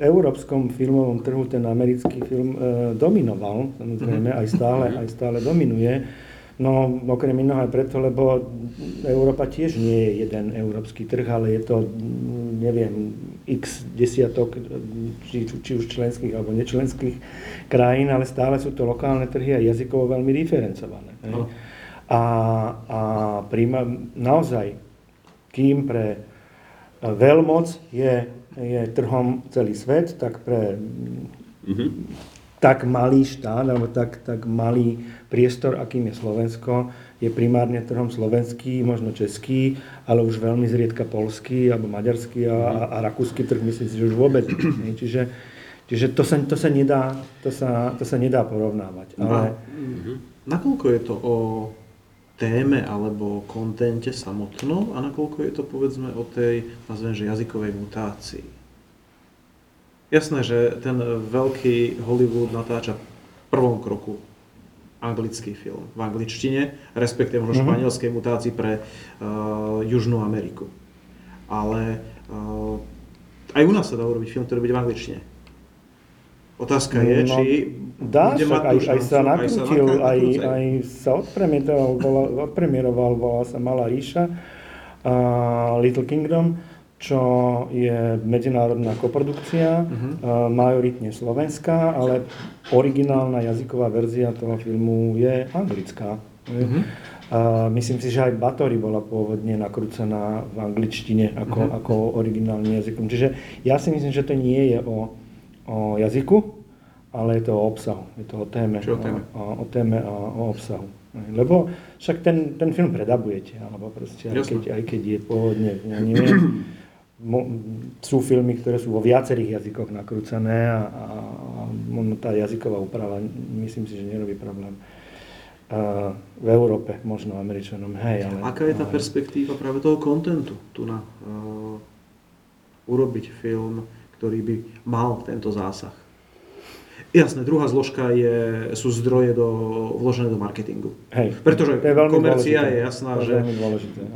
[SPEAKER 1] európskom filmovom trhu ten americký film e, dominoval, samozrejme, aj stále, aj stále dominuje. No okrem iného aj preto, lebo Európa tiež nie je jeden európsky trh, ale je to, neviem, x desiatok, či, či už členských alebo nečlenských krajín, ale stále sú to lokálne trhy a jazykovo veľmi diferencované. No. A, a príma, naozaj, kým pre veľmoc je, je trhom celý svet, tak pre mm-hmm tak malý štát, alebo tak, tak malý priestor, akým je Slovensko, je primárne trhom slovenský, možno český, ale už veľmi zriedka polský alebo maďarský a, a, a rakúsky trh, myslím si, že už vôbec. čiže, čiže to, sa, to, sa nedá, to, sa, to sa nedá porovnávať.
[SPEAKER 4] Ale... nakoľko je to o téme alebo kontente samotnom a nakoľko je to povedzme o tej, nazvem, že jazykovej mutácii? Jasné, že ten veľký Hollywood natáča v prvom kroku anglický film v angličtine, respektíve možno mm-hmm. španielskej mutácii pre uh, Južnú Ameriku. Ale uh, aj u nás sa dá urobiť film, ktorý bude v angličtine. Otázka je, no, či
[SPEAKER 1] dá, bude mať aj, aj sa nakrútil, aj, aj, aj sa odpremieroval, bola, odpremieroval, volá sa Malá ríša, uh, Little Kingdom čo je medzinárodná koprodukcia, uh-huh. majoritne slovenská, ale originálna jazyková verzia toho filmu je anglická. Uh-huh. A myslím si, že aj Batory bola pôvodne nakrúcená v angličtine ako, uh-huh. ako originálny jazykom. Čiže ja si myslím, že to nie je o, o jazyku, ale je to o obsahu. Je to o téme.
[SPEAKER 4] Čo o téme?
[SPEAKER 1] O, o téme a o obsahu. Lebo však ten, ten film predabujete, alebo proste, aj keď, aj keď je pôvodne, ja neviem, sú filmy, ktoré sú vo viacerých jazykoch nakrúcané a, a, tá jazyková úprava myslím si, že nerobí problém. A v Európe, možno Američanom, hej, ale...
[SPEAKER 4] Aká je tá ale... perspektíva práve toho kontentu tu na uh, urobiť film, ktorý by mal tento zásah? Jasné, druhá zložka je, sú zdroje do, vložené do marketingu.
[SPEAKER 1] Hej,
[SPEAKER 4] Pretože
[SPEAKER 1] je
[SPEAKER 4] komercia
[SPEAKER 1] dôležité.
[SPEAKER 4] je jasná,
[SPEAKER 1] je
[SPEAKER 4] že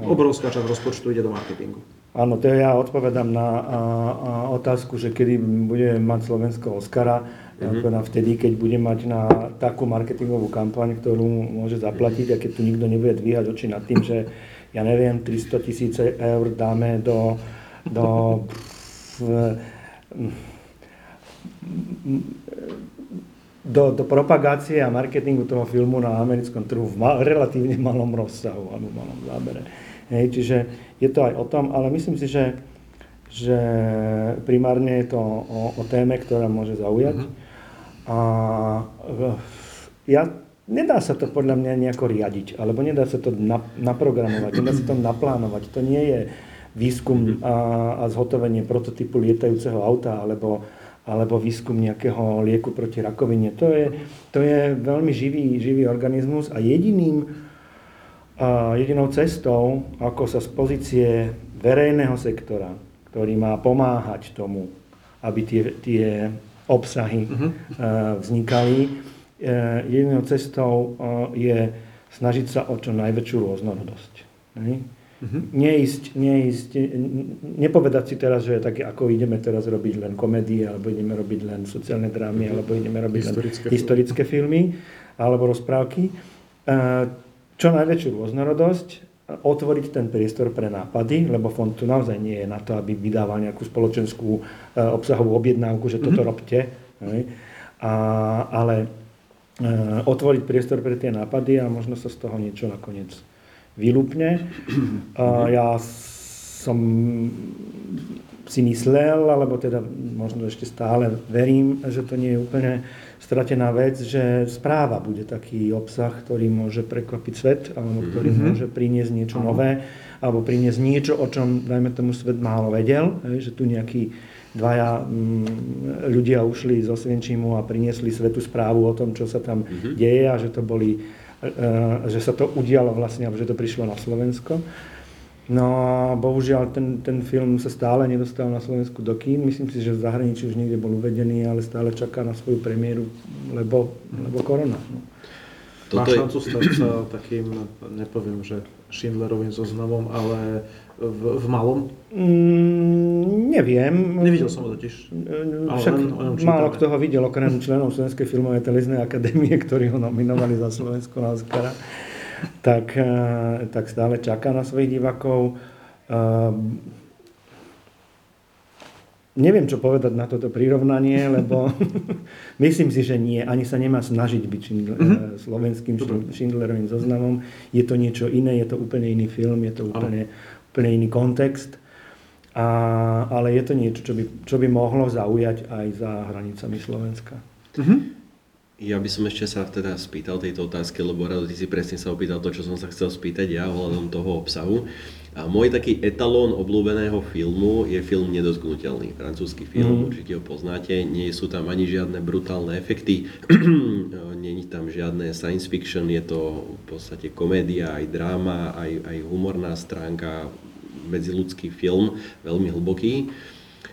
[SPEAKER 4] obrovská časť rozpočtu ide do marketingu.
[SPEAKER 1] Áno, to ja odpovedám na a, a otázku, že kedy bude mať Slovensko Oscara. Ja mm-hmm. vtedy, keď bude mať na takú marketingovú kampaň, ktorú môže zaplatiť a keď tu nikto nebude dvíhať oči nad tým, že ja neviem, 300 tisíc eur dáme do, do do, do propagácie a marketingu toho filmu na americkom trhu v ma, relatívne malom rozsahu alebo malom zábere. Hej, čiže je to aj o tom, ale myslím si, že, že primárne je to o, o téme, ktorá môže zaujať. Uh-huh. A ja, nedá sa to podľa mňa nejako riadiť, alebo nedá sa to na, naprogramovať, nedá sa to naplánovať. To nie je výskum a, a zhotovenie prototypu lietajúceho auta, alebo, alebo výskum nejakého lieku proti rakovine. To je, to je veľmi živý, živý organizmus a jediným jedinou cestou, ako sa z pozície verejného sektora, ktorý má pomáhať tomu, aby tie, tie obsahy uh-huh. vznikali, e, jedinou cestou je snažiť sa o čo najväčšiu rôznorodosť. Uh-huh. Neísť, neísť, nepovedať si teraz, že tak ako ideme teraz robiť len komédie, alebo ideme robiť len sociálne drámy, uh-huh. alebo ideme robiť historické len historické filmy, alebo rozprávky čo najväčšiu rôznorodosť, otvoriť ten priestor pre nápady, lebo fond tu naozaj nie je na to, aby vydával nejakú spoločenskú e, obsahovú objednávku, že toto mm-hmm. robte. A, ale e, otvoriť priestor pre tie nápady a možno sa z toho niečo nakoniec vylúpne. A ja som si myslel, alebo teda možno ešte stále verím, že to nie je úplne stratená vec, že správa bude taký obsah, ktorý môže prekvapiť svet, alebo ktorý mm-hmm. môže priniesť niečo Aha. nové, alebo priniesť niečo, o čom, dajme tomu, svet málo vedel, že tu nejakí dvaja mm, ľudia ušli zo Svienčimu a priniesli svetu správu o tom, čo sa tam mm-hmm. deje a že to boli, e, že sa to udialo vlastne, že to prišlo na Slovensko. No a bohužiaľ ten, ten film sa stále nedostal na Slovensku do kín. Myslím si, že v zahraničí už niekde bol uvedený, ale stále čaká na svoju premiéru, lebo, lebo korona. No.
[SPEAKER 4] Toto má šancu stať sa takým, nepoviem, že Schindlerovým zoznamom, ale v, v malom?
[SPEAKER 1] Mm, neviem.
[SPEAKER 4] Nevidel som ho totiž.
[SPEAKER 1] Však málo kto ho videl, okrem členov Slovenskej filmovej televíznej akadémie, ktorí ho nominovali za Slovensko na Oscara. Tak, eh, tak stále čaká na svojich divákov. Uh, Neviem, čo povedať na toto prirovnanie, lebo myslím si, že nie. Ani sa nemá snažiť byť Schindler, mm-hmm. slovenským Schindlerovým zoznamom. Je to niečo iné, je to úplne iný film, je to úplne, úplne iný kontext. A, ale je to niečo, čo by, čo by mohlo zaujať aj za hranicami Slovenska. Mm-hmm.
[SPEAKER 3] Ja by som ešte sa teda spýtal tejto otázky, lebo Rado, ty si presne sa opýtal to, čo som sa chcel spýtať ja ohľadom toho obsahu. A môj taký etalón obľúbeného filmu je film Nedotknutelný. Francúzsky film, mm. určite ho poznáte. Nie sú tam ani žiadne brutálne efekty, nie je tam žiadne science fiction, je to v podstate komédia, aj dráma, aj, aj humorná stránka, medziludský film, veľmi hlboký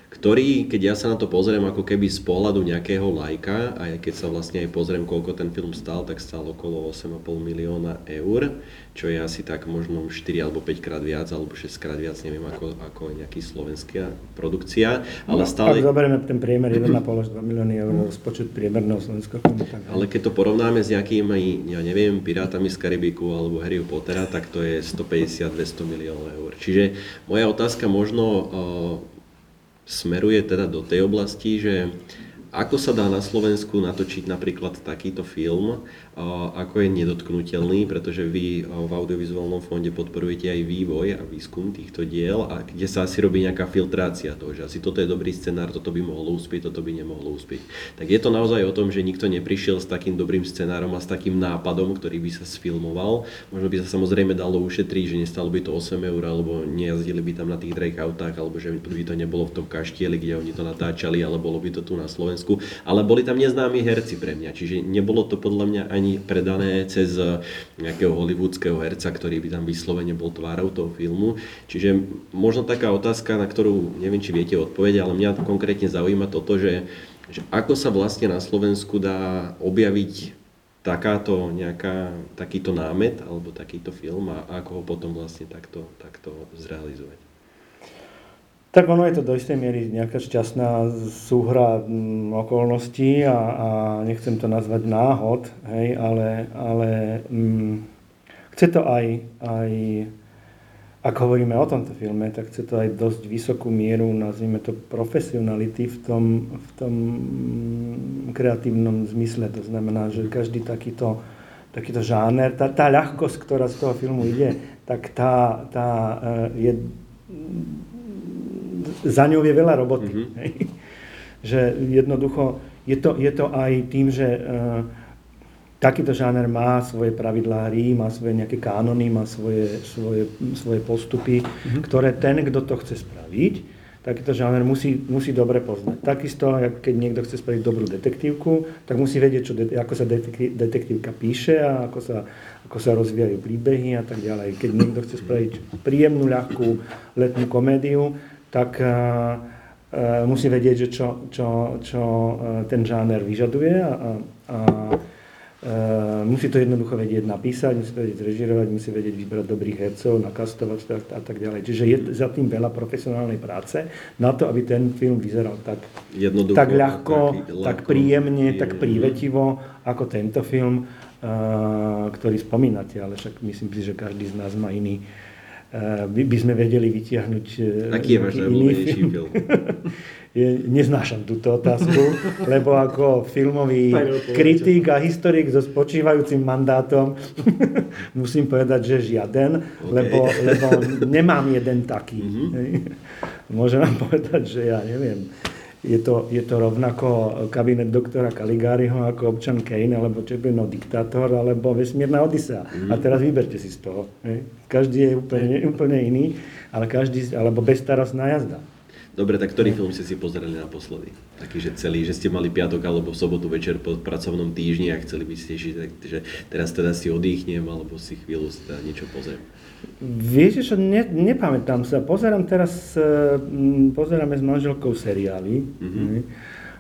[SPEAKER 3] ktorý, keď ja sa na to pozriem ako keby z pohľadu nejakého lajka, a keď sa vlastne aj pozriem, koľko ten film stal, tak stal okolo 8,5 milióna eur, čo je asi tak možno 4 alebo 5 krát viac, alebo 6 krát viac, neviem, ako, ako nejaký slovenská produkcia.
[SPEAKER 1] Ale no, stále... Ak zoberieme ten priemer 1,5 až 2 milióny eur spočet priemerného slovenského filmu. Tak...
[SPEAKER 3] Ale keď to porovnáme s nejakými, ja neviem, Pirátami z Karibiku alebo Harry Pottera, tak to je 150-200 miliónov eur. Čiže moja otázka možno smeruje teda do tej oblasti, že ako sa dá na Slovensku natočiť napríklad takýto film, ako je nedotknutelný, pretože vy v audiovizuálnom fonde podporujete aj vývoj a výskum týchto diel a kde sa asi robí nejaká filtrácia toho, že asi toto je dobrý scenár, toto by mohlo uspieť, toto by nemohlo uspieť. Tak je to naozaj o tom, že nikto neprišiel s takým dobrým scenárom a s takým nápadom, ktorý by sa sfilmoval. Možno by sa samozrejme dalo ušetriť, že nestalo by to 8 eur, alebo nejazdili by tam na tých Drake autách, alebo že by to nebolo v tom kaštieli, kde oni to natáčali, ale bolo by to tu na Slovensku. Ale boli tam neznámi herci pre mňa, čiže nebolo to podľa mňa ani ani predané cez eh, nejakého hollywoodského herca, ktorý by tam vyslovene bol tvárou toho filmu. Čiže možno taká otázka, na ktorú neviem, či viete odpovedať, ale mňa konkrétne zaujíma toto, že, že ako sa vlastne na Slovensku dá objaviť takáto nejaká, takýto námet alebo takýto film a ako ho potom vlastne takto, takto zrealizovať.
[SPEAKER 1] Tak ono je to do istej miery nejaká šťastná súhra mm, okolností a, a nechcem to nazvať náhod, hej, ale, ale mm, chce to aj, aj, ak hovoríme o tomto filme, tak chce to aj dosť vysokú mieru, nazvime to profesionality v tom, v tom mm, kreatívnom zmysle. To znamená, že každý takýto, takýto žáner, tá, tá ľahkosť, ktorá z toho filmu ide, tak tá, tá e, je za ňou je veľa roboty. Mm-hmm. že jednoducho je to, je to aj tým, že uh, takýto žáner má svoje pravidlá hry, má svoje nejaké kánony, má svoje, svoje, svoje postupy, mm-hmm. ktoré ten, kto to chce spraviť, takýto žáner musí, musí dobre poznať. Takisto, keď niekto chce spraviť dobrú detektívku, tak musí vedieť, čo, ako sa detektívka píše a ako sa, ako sa rozvíjajú príbehy a tak ďalej. Keď niekto chce spraviť príjemnú, ľahkú letnú komédiu, tak uh, uh, musí vedieť, že čo, čo, čo uh, ten žáner vyžaduje a, a musí to jednoducho vedieť napísať, musí to vedieť zrežirovať, musí vedieť vybrať dobrých hercov, nakastovať a, a tak ďalej. Čiže je za tým veľa profesionálnej práce na to, aby ten film vyzeral tak, tak ľahko, ľahko, tak príjemne, je, tak prívetivo ako tento film, ktorý spomínate, ale však myslím si, že každý z nás má iný Eh, by, by sme vedeli vytiahnuť
[SPEAKER 3] eh, Aký je váš najobľúbenejší film?
[SPEAKER 1] Neznášam túto otázku, lebo ako filmový kritik a historik so spočívajúcim mandátom musím povedať, že žiaden, okay. lebo, lebo nemám jeden taký. Mm-hmm. Môžem vám povedať, že ja neviem, je to, je to rovnako kabinet doktora Kaligáriho ako občan Kane, alebo Čepino diktátor, alebo vesmírna Odisea. Mm. A teraz vyberte si z toho. Hej. Každý je úplne, úplne iný, ale každý, alebo bezstarostná jazda.
[SPEAKER 3] Dobre, tak ktorý film ste si pozreli naposledy? Taký, že celý, že ste mali piatok alebo sobotu večer po pracovnom týždni a chceli by ste žiť, že teraz teda si oddychnem alebo si chvíľu teda niečo pozriem.
[SPEAKER 1] Viete čo, ne, nepamätám sa. Pozerám teraz, uh, pozeráme s manželkou seriály. Mm-hmm.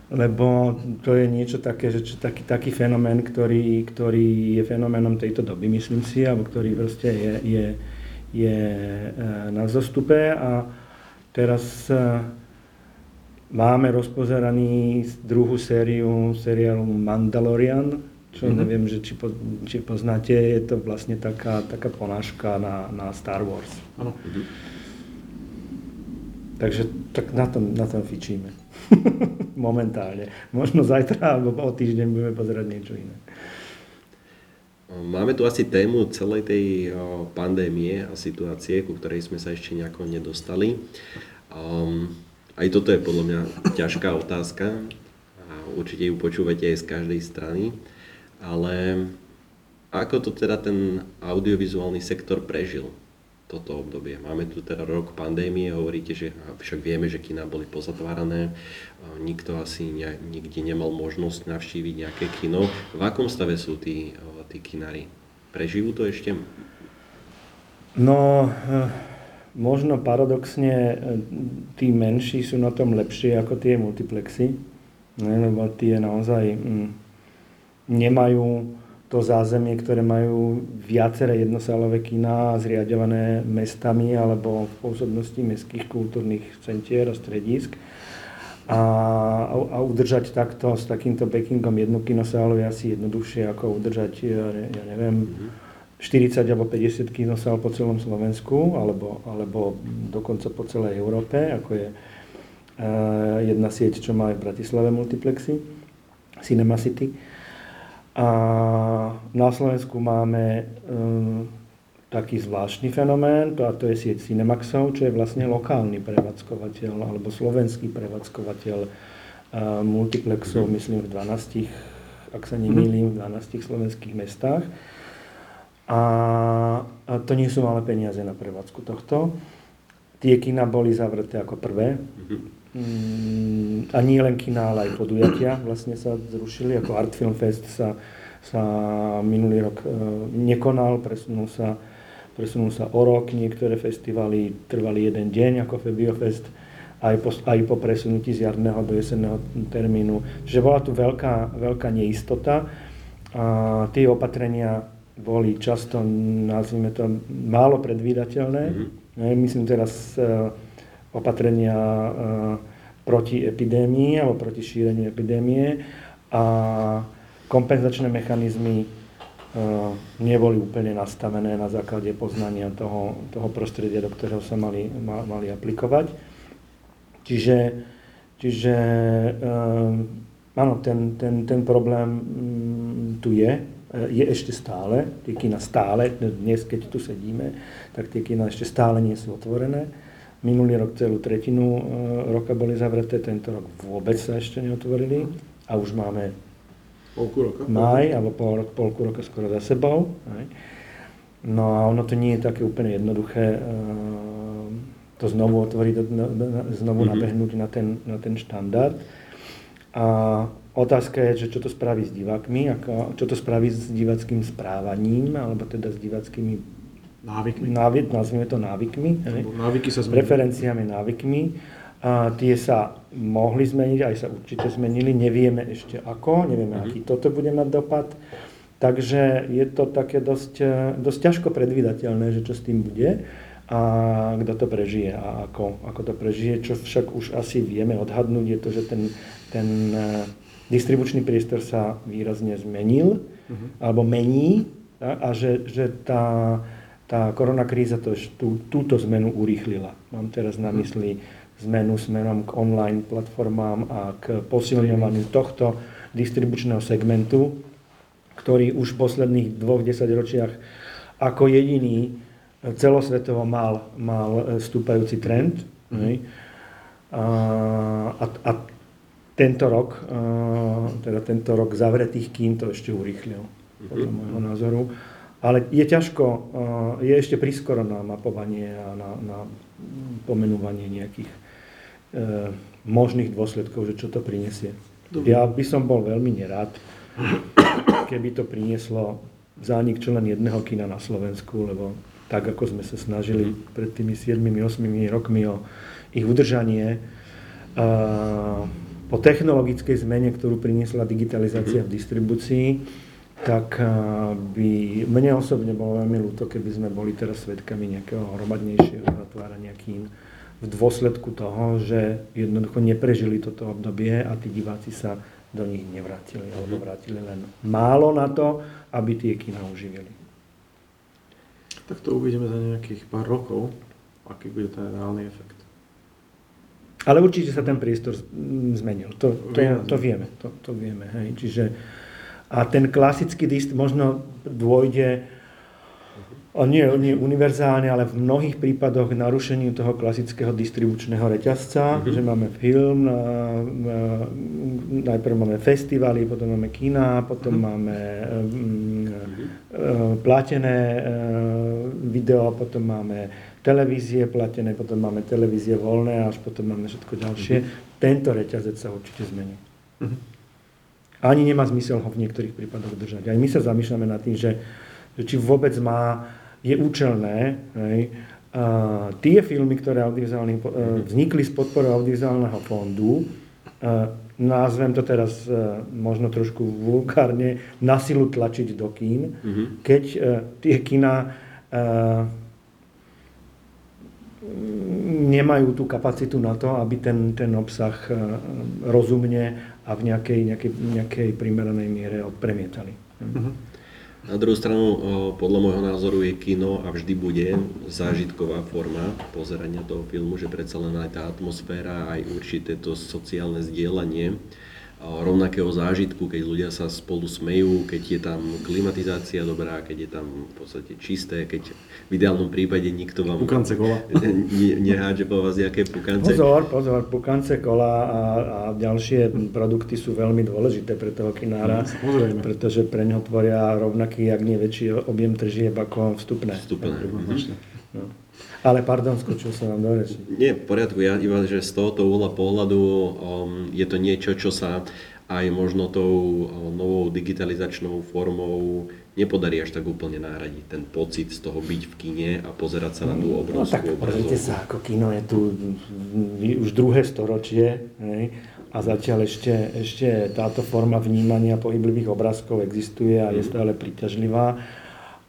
[SPEAKER 1] lebo to je niečo také, že taký, taký fenomén, ktorý, ktorý je fenoménom tejto doby, myslím si, alebo ktorý proste je, je, je e, na zostupe a teraz e, máme rozpozeraný druhú sériu seriálu Mandalorian, čo mm-hmm. neviem, že či, po, či poznáte, je to vlastne taká, taká ponáška na, na Star Wars. Ano. Mm-hmm. Takže tak na tom, na tom fičíme. Momentálne. Možno zajtra alebo o týždeň budeme pozerať niečo iné.
[SPEAKER 3] Máme tu asi tému celej tej pandémie a situácie, ku ktorej sme sa ešte nejako nedostali. Um, aj toto je podľa mňa ťažká otázka a určite ju počúvate aj z každej strany, ale ako to teda ten audiovizuálny sektor prežil? toto obdobie. Máme tu teda rok pandémie, hovoríte, že však vieme, že kina boli pozatvárané, nikto asi ne, nikde nemal možnosť navštíviť nejaké kino. V akom stave sú tí, tí kinári? Prežijú to ešte?
[SPEAKER 1] No, eh, možno paradoxne eh, tí menší sú na tom lepšie ako tie multiplexy, lebo tie naozaj mm, nemajú to zázemie, ktoré majú viaceré jednosálové kina zriadované mestami alebo v pôsobnosti mestských kultúrnych centier a stredisk. A, a udržať takto s takýmto backingom jednu kinosálu je asi jednoduchšie ako udržať, ja, neviem, 40 alebo 50 kinosál po celom Slovensku alebo, alebo dokonca po celej Európe, ako je uh, jedna sieť, čo má aj v Bratislave multiplexy, Cinema City. A na Slovensku máme um, taký zvláštny fenomén, to, a to je sieť Cinemaxov, čo je vlastne lokálny prevádzkovateľ alebo slovenský prevádzkovateľ uh, multiplexov, mhm. myslím v 12, ak sa nemýlim, v 12 slovenských mestách. A, a to nie sú malé peniaze na prevádzku tohto. Tie kina boli zavreté ako prvé. Mhm. Mm, a nie len kina, ale aj podujatia vlastne sa zrušili, ako Art Film Fest sa, sa minulý rok e, nekonal, presunul sa, presunul sa o rok, niektoré festivaly trvali jeden deň ako Febiofest, aj po, aj po presunutí z jarného do jesenného termínu. Čiže bola tu veľká, veľká neistota a tie opatrenia boli často, nazvime to, málo predvídateľné. Mm-hmm. Myslím teraz e, opatrenia e, proti epidémii alebo proti šíreniu epidémie a kompenzačné mechanizmy e, neboli úplne nastavené na základe poznania toho, toho prostredia, do ktorého sa mali, mali aplikovať. Čiže, čiže áno, ten, ten, ten problém mm, tu je, je ešte stále, tie kina stále, dnes keď tu sedíme, tak tie kina ešte stále nie sú otvorené. Minulý rok celú tretinu e, roka boli zavreté, tento rok vôbec sa ešte neotvorili a už máme
[SPEAKER 4] polku roka,
[SPEAKER 1] maj, alebo pol, polku roka skoro za sebou. No a ono to nie je také úplne jednoduché e, to znovu otvoriť, znovu mm-hmm. nabehnúť na ten, na ten štandard. A otázka je, že čo to spraví s divákmi, ako, čo to spraví s divackým správaním, alebo teda s divackými
[SPEAKER 4] Návykmi.
[SPEAKER 1] Návyk, nazvime to návykmi.
[SPEAKER 4] Návyky sa
[SPEAKER 1] zmenili. Preferenciami, návykmi. A tie sa mohli zmeniť, aj sa určite zmenili. Nevieme ešte ako, nevieme, mm-hmm. aký toto bude mať dopad. Takže je to také dosť, dosť ťažko predvídateľné, že čo s tým bude a kto to prežije a ako, ako to prežije. Čo však už asi vieme odhadnúť, je to, že ten, ten e, distribučný priestor sa výrazne zmenil uh-huh. alebo mení a, a že, že tá, tá koronakríza to, tú, túto zmenu urýchlila. Mám teraz na mysli zmenu smerom k online platformám a k posilňovaniu tohto distribučného segmentu, ktorý už v posledných dvoch desaťročiach ako jediný celosvetovo mal, mal stúpajúci trend. Mm. A, a, a tento rok, teda tento rok zavretých kín to ešte urýchlil, podľa mhm. môjho názoru. Ale je ťažko, je ešte prískoro na mapovanie a na, na pomenúvanie nejakých e, možných dôsledkov, že čo to prinesie. Dobre. Ja by som bol veľmi nerád, keby to prinieslo zánik čo len jedného kina na Slovensku, lebo tak, ako sme sa snažili mhm. pred tými 7-8 rokmi o ich udržanie, po technologickej zmene, ktorú priniesla digitalizácia v distribúcii, tak by mne osobne bolo veľmi ľúto, keby sme boli teraz svedkami nejakého hromadnejšieho zatvárania kín v dôsledku toho, že jednoducho neprežili toto obdobie a tí diváci sa do nich nevrátili, alebo vrátili len málo na to, aby tie kina uživili.
[SPEAKER 4] Tak to uvidíme za nejakých pár rokov, aký bude ten reálny efekt.
[SPEAKER 1] Ale určite sa ten priestor zmenil. To, to, to vieme. To, to vieme hej. Čiže, a ten klasický dist možno dôjde nie, nie univerzálne, ale v mnohých prípadoch k narušeniu toho klasického distribučného reťazca, mm-hmm. že máme film, a, a, najprv máme festivaly, potom máme kina, potom mm-hmm. máme mm-hmm. platené video, potom máme televízie platené, potom máme televízie voľné, až potom máme všetko ďalšie. Mm-hmm. Tento reťazec sa určite zmení. Mm-hmm. Ani nemá zmysel ho v niektorých prípadoch držať. Aj my sa zamýšľame nad tým, že, že či vôbec má je účelné. Hej. A tie filmy, ktoré audiovizuálne, e, vznikli z podporou audiovizuálneho fondu, a e, názvem to teraz e, možno trošku vulgárne, na silu tlačiť do kín, mm-hmm. keď tie kina nemajú tú kapacitu na to, aby ten, ten obsah rozumne a v nejakej, nejakej, nejakej primeranej miere odpremietali. Mm-hmm.
[SPEAKER 3] Na druhú stranu, podľa môjho názoru je kino a vždy bude zážitková forma pozerania toho filmu, že predsa len aj tá atmosféra, aj určité to sociálne zdieľanie rovnakého zážitku, keď ľudia sa spolu smejú, keď je tam klimatizácia dobrá, keď je tam v podstate čisté, keď v ideálnom prípade nikto vám...
[SPEAKER 4] Pukance kola.
[SPEAKER 3] Nehádže po vás nejaké pukance.
[SPEAKER 1] Pozor, pozor, pukance kola a, a ďalšie produkty sú veľmi dôležité pre toho kinára, no, pretože pre neho tvoria rovnaký, ak nie väčší objem tržieb ako vstupné.
[SPEAKER 3] Vstupné. Mhm.
[SPEAKER 1] No. Ale pardon, skočil som vám do reči.
[SPEAKER 3] Nie, v poriadku. Ja iba, že z tohoto uhla pohľadu um, je to niečo, čo sa aj možno tou um, novou digitalizačnou formou nepodarí až tak úplne nahradiť ten pocit z toho byť v kine a pozerať sa na tú obrovskú no, tak
[SPEAKER 1] sa, ako kino je tu už druhé storočie hej, a zatiaľ ešte, ešte táto forma vnímania pohyblivých obrázkov existuje a je mhm. stále príťažlivá.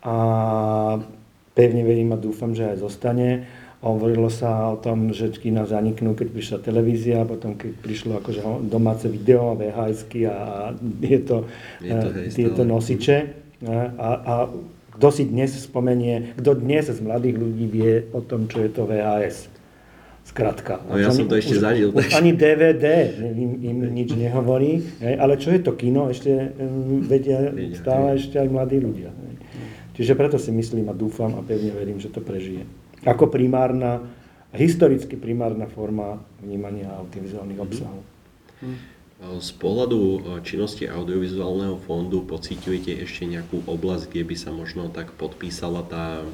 [SPEAKER 1] A pevne verím a dúfam, že aj zostane. Hovorilo sa o tom, že kina zaniknú, keď prišla televízia, potom keď prišlo akože domáce video, vhs a tieto, je to, hej, tieto nosiče. A, a kto si dnes spomenie, kto dnes z mladých ľudí vie o tom, čo je to VHS? Skrátka.
[SPEAKER 3] No ja som to ešte zažil.
[SPEAKER 1] Už ani DVD im, im nič nehovorí, ale čo je to kino, ešte vedia stále ešte aj mladí ľudia. Čiže preto si myslím a dúfam a pevne verím, že to prežije. Ako primárna, historicky primárna forma vnímania audiovizuálnych obsahov. Mm-hmm.
[SPEAKER 3] Z pohľadu e, činnosti audiovizuálneho fondu pociťujete ešte nejakú oblasť, kde by sa možno tak podpísala tá e,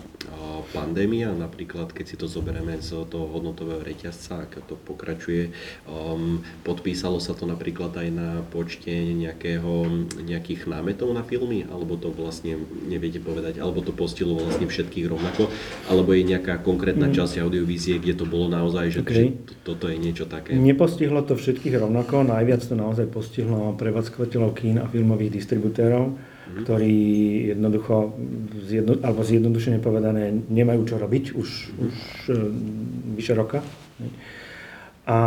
[SPEAKER 3] pandémia, napríklad keď si to zoberieme z toho hodnotového reťazca, ako to pokračuje, um, podpísalo sa to napríklad aj na počte nejakého, nejakých námetov na filmy, alebo to vlastne neviete povedať, alebo to postilo vlastne všetkých rovnako, alebo je nejaká konkrétna mm. časť audiovízie, kde to bolo naozaj, že, okay. že toto je niečo také?
[SPEAKER 1] Nepostihlo to všetkých rovnako, najviac to naozaj postihlo prevádzkovateľov kín a filmových distributérov, mm. ktorí jednoducho, zjedno, alebo zjednodušene povedané, nemajú čo robiť už, mm. už e, vyše roka. A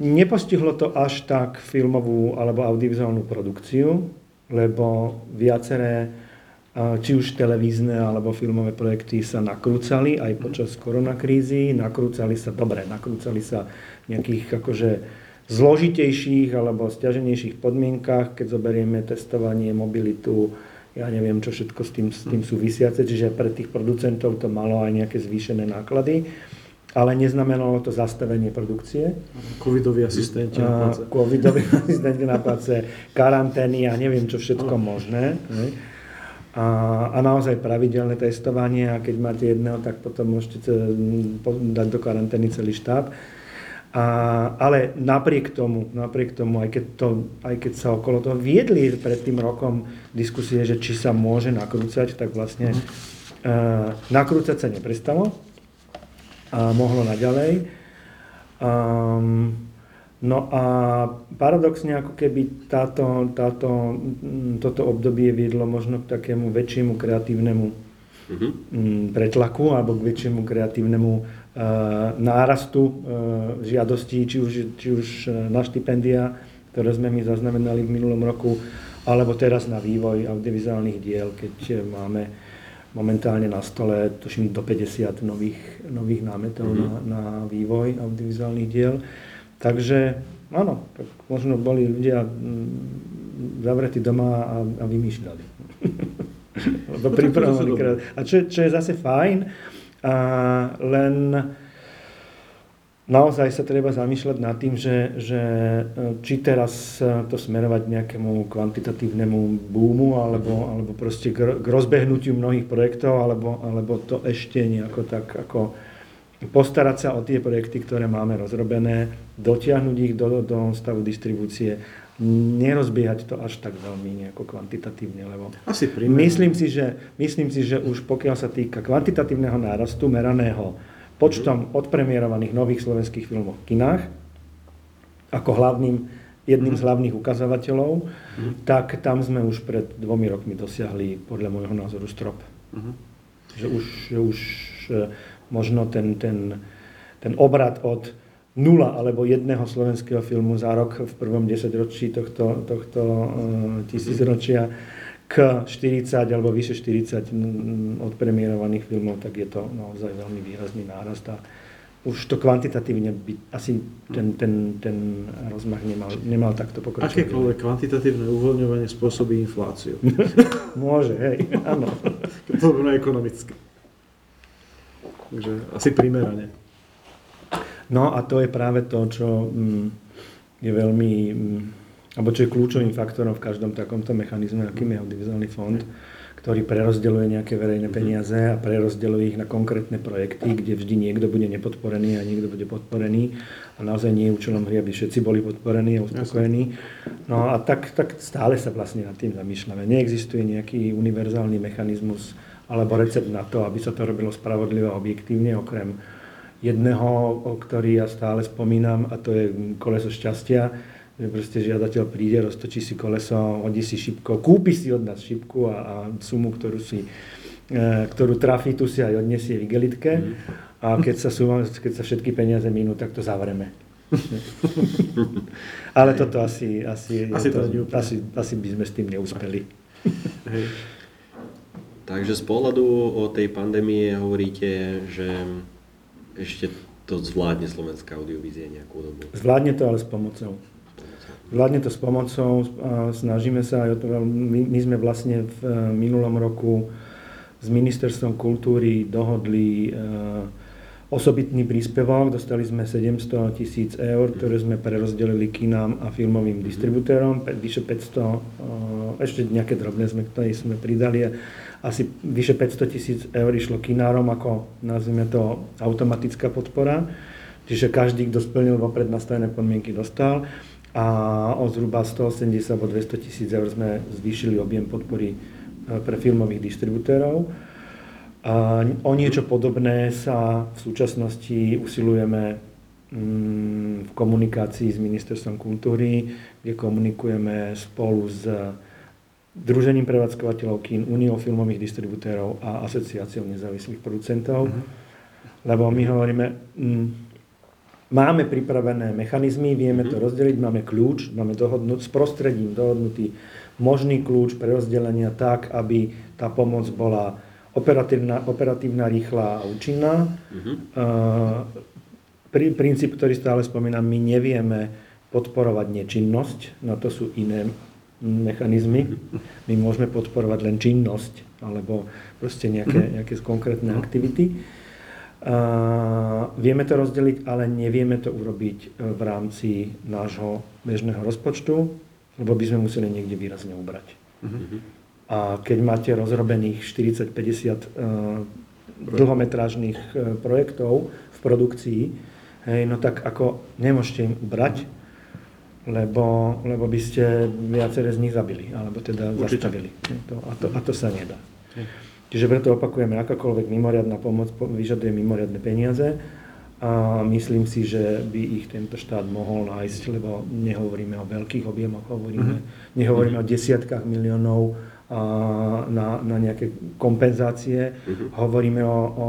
[SPEAKER 1] nepostihlo to až tak filmovú alebo audiovizuálnu produkciu, lebo viaceré či už televízne alebo filmové projekty sa nakrúcali aj počas koronakrízy, nakrúcali sa, dobre, nakrúcali sa nejakých akože zložitejších alebo stiaženejších podmienkach, keď zoberieme testovanie, mobilitu, ja neviem, čo všetko s tým, s tým súvisiace, čiže pre tých producentov to malo aj nejaké zvýšené náklady, ale neznamenalo to zastavenie produkcie.
[SPEAKER 4] Covidoví asistenti na
[SPEAKER 1] place. Covidoví asistenti na place, karantény a neviem, čo všetko možné. A, a naozaj pravidelné testovanie a keď máte jedného, tak potom môžete dať do karantény celý štáb. A, ale napriek tomu, napriek tomu aj, keď to, aj keď sa okolo toho viedli pred tým rokom diskusie, že či sa môže nakrúcať, tak vlastne uh, nakrúcať sa neprestalo a mohlo naďalej. Um, No a paradoxne ako keby táto, táto, toto obdobie viedlo možno k takému väčšiemu kreatívnemu uh-huh. pretlaku alebo k väčšiemu kreatívnemu nárastu uh, žiadostí, či už, či už na štipendia, ktoré sme my zaznamenali v minulom roku, alebo teraz na vývoj audiovizuálnych diel, keď máme momentálne na stole, tuším, do 50 nových, nových námetov mm-hmm. na, na vývoj audiovizuálnych diel. Takže áno, tak možno boli ľudia mm, zavretí doma a, a vymýšľali. Lebo no, pripravovali A čo, čo je zase fajn, a len naozaj sa treba zamýšľať nad tým, že, že e, či teraz e, to smerovať nejakému kvantitatívnemu boomu alebo, alebo proste k, k rozbehnutiu mnohých projektov, alebo, alebo to ešte nejako tak ako postarať sa o tie projekty, ktoré máme rozrobené, dotiahnuť ich do, do stavu distribúcie, nerozbiehať to až tak veľmi nejako kvantitatívne, lebo
[SPEAKER 4] Asi
[SPEAKER 1] myslím si, že, myslím si, že už pokiaľ sa týka kvantitatívneho nárastu meraného počtom odpremierovaných nových slovenských filmov v kinách, ako hlavným, jedným z hlavných ukazovateľov, uh-huh. tak tam sme už pred dvomi rokmi dosiahli podľa môjho názoru strop. Uh-huh. Že už, že už možno ten, ten, ten obrad od nula alebo jedného slovenského filmu za rok v prvom desaťročí tohto, tohto uh, tisícročia k 40 alebo vyše 40 odpremierovaných filmov, tak je to naozaj veľmi výrazný nárast a už to kvantitatívne by asi ten, ten, ten rozmach nemal, nemal takto pokračovať.
[SPEAKER 4] Akékoľvek kvantitatívne uvoľňovanie spôsobí infláciu.
[SPEAKER 1] Môže, hej, áno.
[SPEAKER 4] To ekonomicky. Takže asi primerane.
[SPEAKER 1] No a to je práve to, čo mm, je veľmi, mm, alebo čo je kľúčovým faktorom v každom takomto mechanizme, akým je audiovizuálny fond, ktorý prerozdeľuje nejaké verejné mhm. peniaze a prerozdeľuje ich na konkrétne projekty, kde vždy niekto bude nepodporený a niekto bude podporený. A naozaj nie je účelom hry, aby všetci boli podporení a uspokojení. No a tak, tak stále sa vlastne nad tým zamýšľame. Neexistuje nejaký univerzálny mechanizmus, alebo recept na to, aby sa to robilo spravodlivo a objektívne, okrem jedného, o ktorý ja stále spomínam, a to je koleso šťastia, že proste žiadateľ príde, roztočí si koleso, hodí si šipko, kúpi si od nás šipku a, a sumu, ktorú, si, e, ktorú trafí, tu si aj odniesie v igelitke mm. a keď sa, suma, keď sa všetky peniaze minú, tak to zavreme. Ale toto asi, asi,
[SPEAKER 4] asi, to,
[SPEAKER 1] to asi, asi by sme s tým neúspeli. Hej.
[SPEAKER 3] Takže z pohľadu o tej pandémie hovoríte, že ešte to zvládne slovenská audiovízia nejakú dobu.
[SPEAKER 1] Zvládne to ale s pomocou. Zvládne to s pomocou, snažíme sa aj o to, my, my sme vlastne v e, minulom roku s Ministerstvom kultúry dohodli e, osobitný príspevok, dostali sme 700 tisíc eur, ktoré sme prerozdelili kinám a filmovým distribútorom, vyše 500, e, ešte nejaké drobné sme, ktoré sme pridali asi vyše 500 tisíc eur išlo kinárom ako, nazvime to, automatická podpora. Čiže každý, kto splnil vopred nastavené podmienky, dostal. A o zhruba 180 alebo 200 tisíc eur sme zvýšili objem podpory e, pre filmových distributérov. O niečo podobné sa v súčasnosti usilujeme mm, v komunikácii s Ministerstvom kultúry, kde komunikujeme spolu s Družením prevádzkovateľov kín, Uniou filmových distributérov a Asociáciou nezávislých producentov. Mm-hmm. Lebo my hovoríme, mm, máme pripravené mechanizmy, vieme mm-hmm. to mhm. rozdeliť, máme kľúč, máme dohodnúť s prostredím dohodnutý možný kľúč pre rozdelenia tak, aby tá pomoc bola operatívna, operatívna rýchla a účinná. Mm-hmm. Uh, pri, princíp, ktorý stále spomínam, my nevieme podporovať nečinnosť, na to sú iné mechanizmy. My môžeme podporovať len činnosť alebo proste nejaké, mhm. nejaké konkrétne aktivity. A vieme to rozdeliť, ale nevieme to urobiť e, v rámci nášho bežného rozpočtu, lebo by sme museli niekde výrazne ubrať. Uh-huh. A keď máte rozrobených 40-50 uh, e, dlhometrážnych uh, projektov v produkcii, hej, no tak ako nemôžete im ubrať, lebo, lebo by ste viaceré z nich zabili, alebo teda Určite. zastavili. To, a, to, a to sa nedá. Čiže preto opakujeme, akákoľvek mimoriadná pomoc vyžaduje mimoriadne peniaze A myslím si, že by ich tento štát mohol nájsť, lebo nehovoríme o veľkých objemoch, hovoríme, mm-hmm. nehovoríme mm-hmm. o desiatkách miliónov a, na, na nejaké kompenzácie, mm-hmm. hovoríme o, o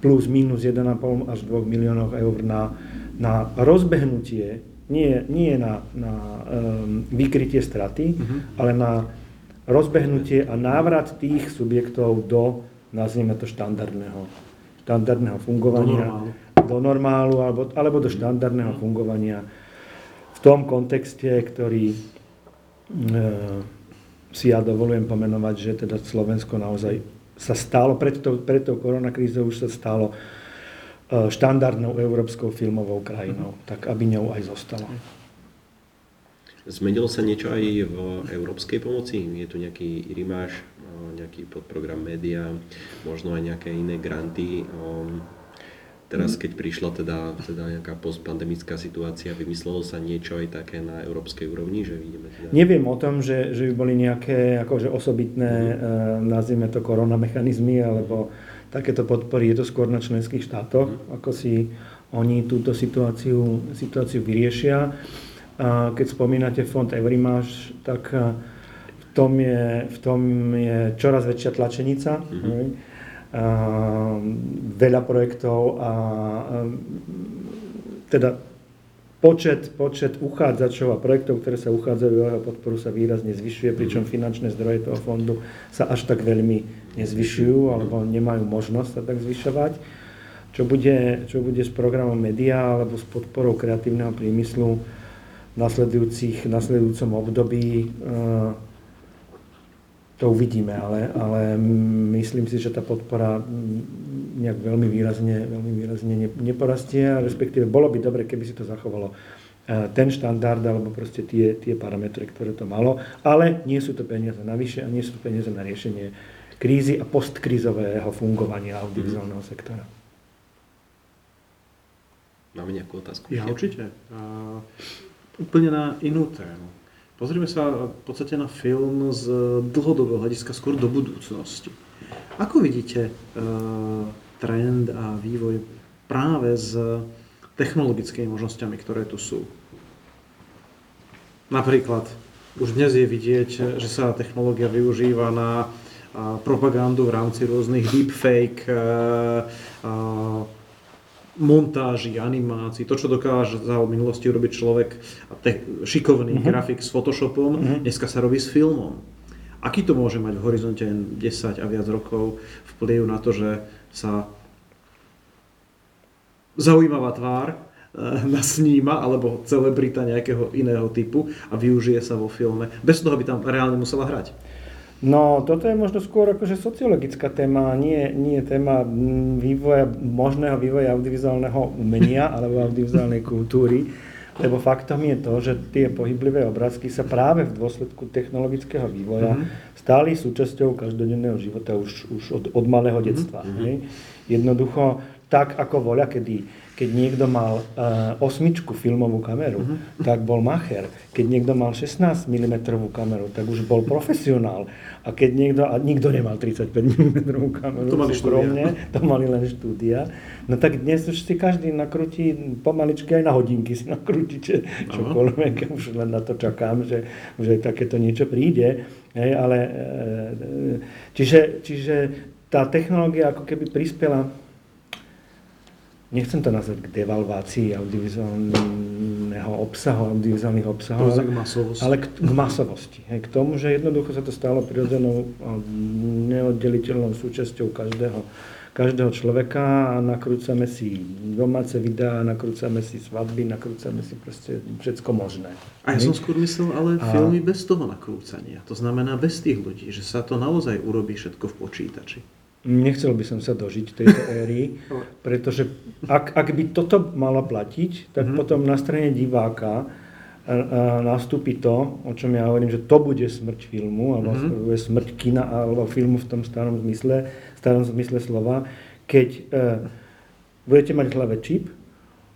[SPEAKER 1] plus minus 1,5 až 2 miliónov eur na, na rozbehnutie, nie, nie na, na um, vykrytie straty, mm-hmm. ale na rozbehnutie a návrat tých subjektov do, nazvime to, štandardného štandardného fungovania do normálu, do normálu alebo, alebo do štandardného fungovania v tom kontexte, ktorý e, si ja dovolujem pomenovať, že teda Slovensko naozaj sa stalo, pred tou, pred tou koronakrízou už sa stalo štandardnou európskou filmovou krajinou, mm-hmm. tak aby ňou aj zostalo.
[SPEAKER 3] Zmenilo sa niečo aj v európskej pomoci? Je tu nejaký rimáš nejaký podprogram média, možno aj nejaké iné granty. Um, teraz, keď prišla teda, teda nejaká postpandemická situácia, vymyslelo sa niečo aj také na európskej úrovni, že vidíme teda...
[SPEAKER 1] Neviem o tom, že, že by boli nejaké akože osobitné, mm. nazvime to koronamechanizmy, alebo takéto podpory. Je to skôr na členských štátoch, mm. ako si oni túto situáciu, situáciu vyriešia. A keď spomínate fond Evrimáš, tak tom je, v tom je čoraz väčšia tlačenica. Mm-hmm. A, veľa projektov a, a teda počet, počet uchádzačov a projektov, ktoré sa uchádzajú o jeho podporu sa výrazne zvyšuje, pričom mhm. finančné zdroje toho fondu sa až tak veľmi nezvyšujú alebo nemajú možnosť sa tak zvyšovať. Čo bude, čo bude s programom Media alebo s podporou kreatívneho priemyslu v nasledujúcich, nasledujúcom období, to uvidíme, ale, ale myslím si, že tá podpora nejak veľmi výrazne, veľmi výrazne neporastie, respektíve bolo by dobre, keby si to zachovalo e, ten štandard alebo proste tie, tie parametre, ktoré to malo, ale nie sú to peniaze navyše a nie sú to peniaze na riešenie krízy a postkrízového fungovania audiovizuálneho sektora.
[SPEAKER 3] Máme nejakú otázku?
[SPEAKER 4] Ja určite. Uh, úplne na inú tému. Pozrieme sa v podstate na film z dlhodobého hľadiska, skôr do budúcnosti. Ako vidíte uh, trend a vývoj práve s technologickými možnosťami, ktoré tu sú? Napríklad, už dnes je vidieť, že sa technológia využíva na propagandu v rámci rôznych deepfake, montáži, animácií, to, čo dokáže za minulosti urobiť človek, šikovný uh-huh. grafik s Photoshopom, uh-huh. dneska sa robí s filmom. Aký to môže mať v horizonte 10 a viac rokov vplyv na to, že sa zaujímavá tvár e, nasníma, alebo celebrita nejakého iného typu a využije sa vo filme, bez toho, aby tam reálne musela hrať?
[SPEAKER 1] No, toto je možno skôr akože sociologická téma, nie, nie téma vývoja, možného vývoja audiovizuálneho umenia alebo audiovizuálnej kultúry, lebo faktom je to, že tie pohyblivé obrázky sa práve v dôsledku technologického vývoja mm-hmm. stali súčasťou každodenného života už, už od, od malého detstva. Mm-hmm. Jednoducho, tak ako voľa, kedy keď niekto mal uh, osmičku filmovú kameru, uh-huh. tak bol macher. Keď niekto mal 16 mm kameru, tak už bol profesionál. A keď niekto, a nikto nemal 35 mm kameru,
[SPEAKER 4] to mali súkromne,
[SPEAKER 1] to mali len štúdia, no tak dnes už si každý nakrúti pomaličky aj na hodinky si nakrútite čokoľvek. Už len na to čakám, že, že takéto niečo príde. Hej, ale, uh, čiže, čiže tá technológia ako keby prispela nechcem to nazvať k devalvácii audiovizuálneho obsahu, audiovizuálnych obsahov,
[SPEAKER 4] ale, k masovosti.
[SPEAKER 1] ale k, k masovosti. Hej, k tomu, že jednoducho sa to stalo prirodzenou neoddeliteľnou súčasťou každého, každého človeka a nakrúcame si domáce videá, nakrúcame si svadby, nakrúcame si proste všetko možné.
[SPEAKER 4] A ja som skôr myslel, ale a... filmy bez toho nakrúcania. To znamená bez tých ľudí, že sa to naozaj urobí všetko v počítači.
[SPEAKER 1] Nechcel by som sa dožiť tejto éry, pretože ak, ak by toto malo platiť, tak mm-hmm. potom na strane diváka a, a nastúpi to, o čom ja hovorím, že to bude smrť filmu, alebo mm-hmm. bude smrť kina, alebo filmu v tom starom zmysle, starom zmysle slova, keď e, budete mať v hlave čip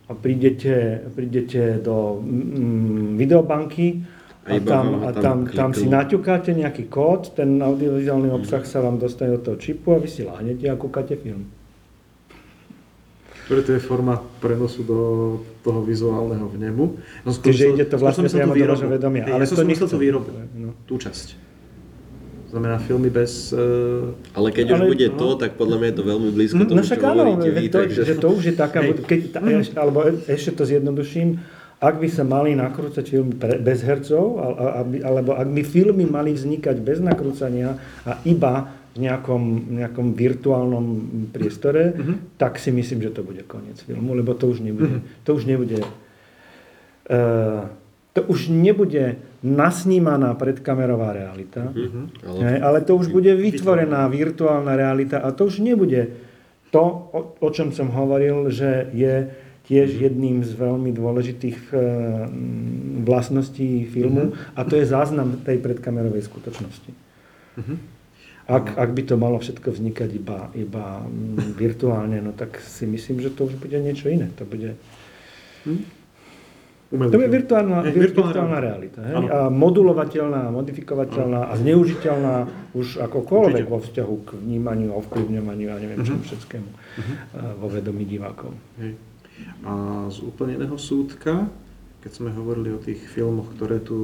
[SPEAKER 1] a prídete, prídete do mm, videobanky a, tam, a tam, tam si naťukáte nejaký kód, ten audiovizuálny obsah sa vám dostane do toho čipu a vy si láhnete a kúkate film.
[SPEAKER 4] Preto je forma prenosu do toho vizuálneho vnemu.
[SPEAKER 1] No, Čiže ide to vlastne priamo do vášho vedomia.
[SPEAKER 4] Hej, ale ja to som myslel tú výrobu, no. tú časť. Znamená filmy bez... Uh...
[SPEAKER 3] Ale keď ale, už bude no. to, tak podľa mňa je to veľmi blízko
[SPEAKER 1] no, tomu, no, čo áno, hovoríte vy. To, takže... že to už je taká... Keď, mm. alebo ešte to zjednoduším, ak by sa mali nakrúcať filmy pre, bez hercov, alebo ak by filmy mali vznikať bez nakrúcania a iba v nejakom, nejakom virtuálnom priestore, mm-hmm. tak si myslím, že to bude koniec filmu, lebo to už nebude, mm-hmm. to už nebude, uh, to už nebude nasnímaná predkamerová realita, mm-hmm. ale, ne, ale to už bude vytvorená virtuálna realita a to už nebude to, o, o čom som hovoril, že je tiež mhm. jedným z veľmi dôležitých uh, vlastností filmu mm-hmm. a to je záznam tej predkamerovej skutočnosti. Mm-hmm. Ak, ak by to malo všetko vznikať iba, iba mm, virtuálne, no tak si myslím, že to už bude niečo iné. To bude... Hm? To je virtuálna, je, virtuálna, virtuálna realita. Hej? A modulovateľná, modifikovateľná a zneužiteľná už akokoľvek vo vzťahu k vnímaniu, ovplyvňovaniu a neviem uh-huh. čomu všetkému uh-huh. vo vedomí divákov. Hej.
[SPEAKER 4] A z úplne iného súdka, keď sme hovorili o tých filmoch, ktoré tu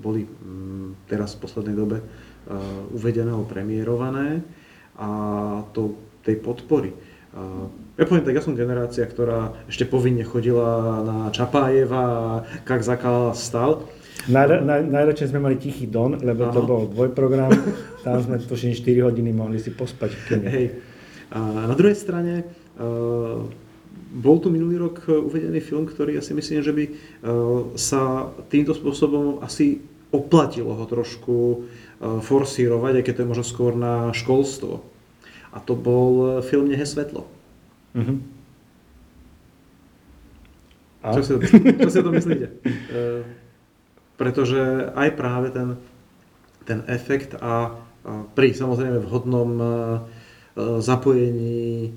[SPEAKER 4] boli mm, teraz v poslednej dobe Eh, uvedené alebo premiérované a to, tej podpory. Eh, ja poviem tak, ja som generácia, ktorá ešte povinne chodila na Čapájeva Kak zakal stal.
[SPEAKER 1] Naj, naj, najradšej sme mali Tichý Don, lebo Aha. to bol dvojprogram, tam sme tuším 4 hodiny mohli si pospať v kine.
[SPEAKER 4] Hej. A na druhej strane, uh, bol tu minulý rok uvedený film, ktorý ja si myslím, že by uh, sa týmto spôsobom asi oplatilo ho trošku E, forsírovať, aj keď to je možno skôr na školstvo. A to bol film Nehe svetlo. Uh-huh. A? Čo, si, čo si o to myslíte? E, pretože aj práve ten, ten efekt a, a pri samozrejme vhodnom e, zapojení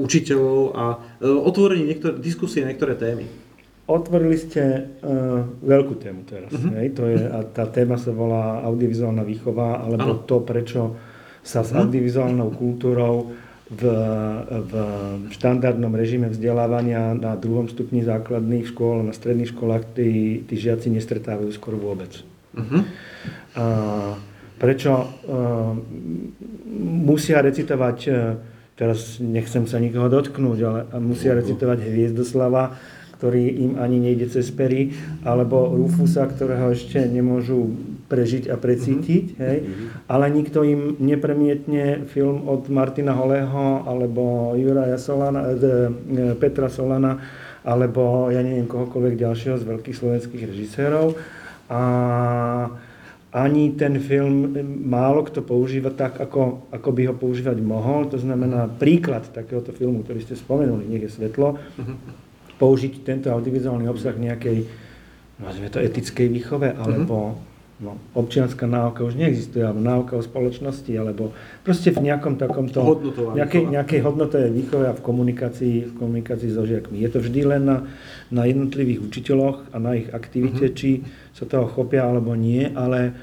[SPEAKER 4] učiteľov a otvorení niektoré, diskusie niektoré témy
[SPEAKER 1] Otvorili ste uh, veľkú tému teraz. Uh-huh. Hej? To je, a tá téma sa volá audiovizuálna výchova, alebo ano. to, prečo sa s uh-huh. audiovizuálnou kultúrou v, v štandardnom režime vzdelávania na druhom stupni základných škôl, na stredných školách tí, tí žiaci nestretávajú skoro vôbec. Uh-huh. A prečo uh, musia recitovať, uh, teraz nechcem sa nikoho dotknúť, ale musia recitovať Hviezdoslava, ktorý im ani nejde cez pery, alebo Rufusa, ktorého ešte nemôžu prežiť a precítiť, mm-hmm. hej? ale nikto im nepremietne film od Martina Holého, alebo Juraja Solana, e, Petra Solana, alebo ja neviem kohokoľvek ďalšieho z veľkých slovenských režisérov. A ani ten film málo kto používa tak, ako, ako by ho používať mohol. To znamená, príklad takéhoto filmu, ktorý ste spomenuli, nech je svetlo, mm-hmm použiť tento audiovizuálny obsah nejakej, nazvime to etickej výchove, alebo mm-hmm. No, občianská náuka už neexistuje, alebo náuka o spoločnosti, alebo proste v nejakom takomto, nejakej, nejakej hodnotovej výchove a v komunikácii, v komunikácii so žiakmi. Je to vždy len na, na jednotlivých učiteľoch a na ich aktivite, mm-hmm. či sa toho chopia alebo nie, ale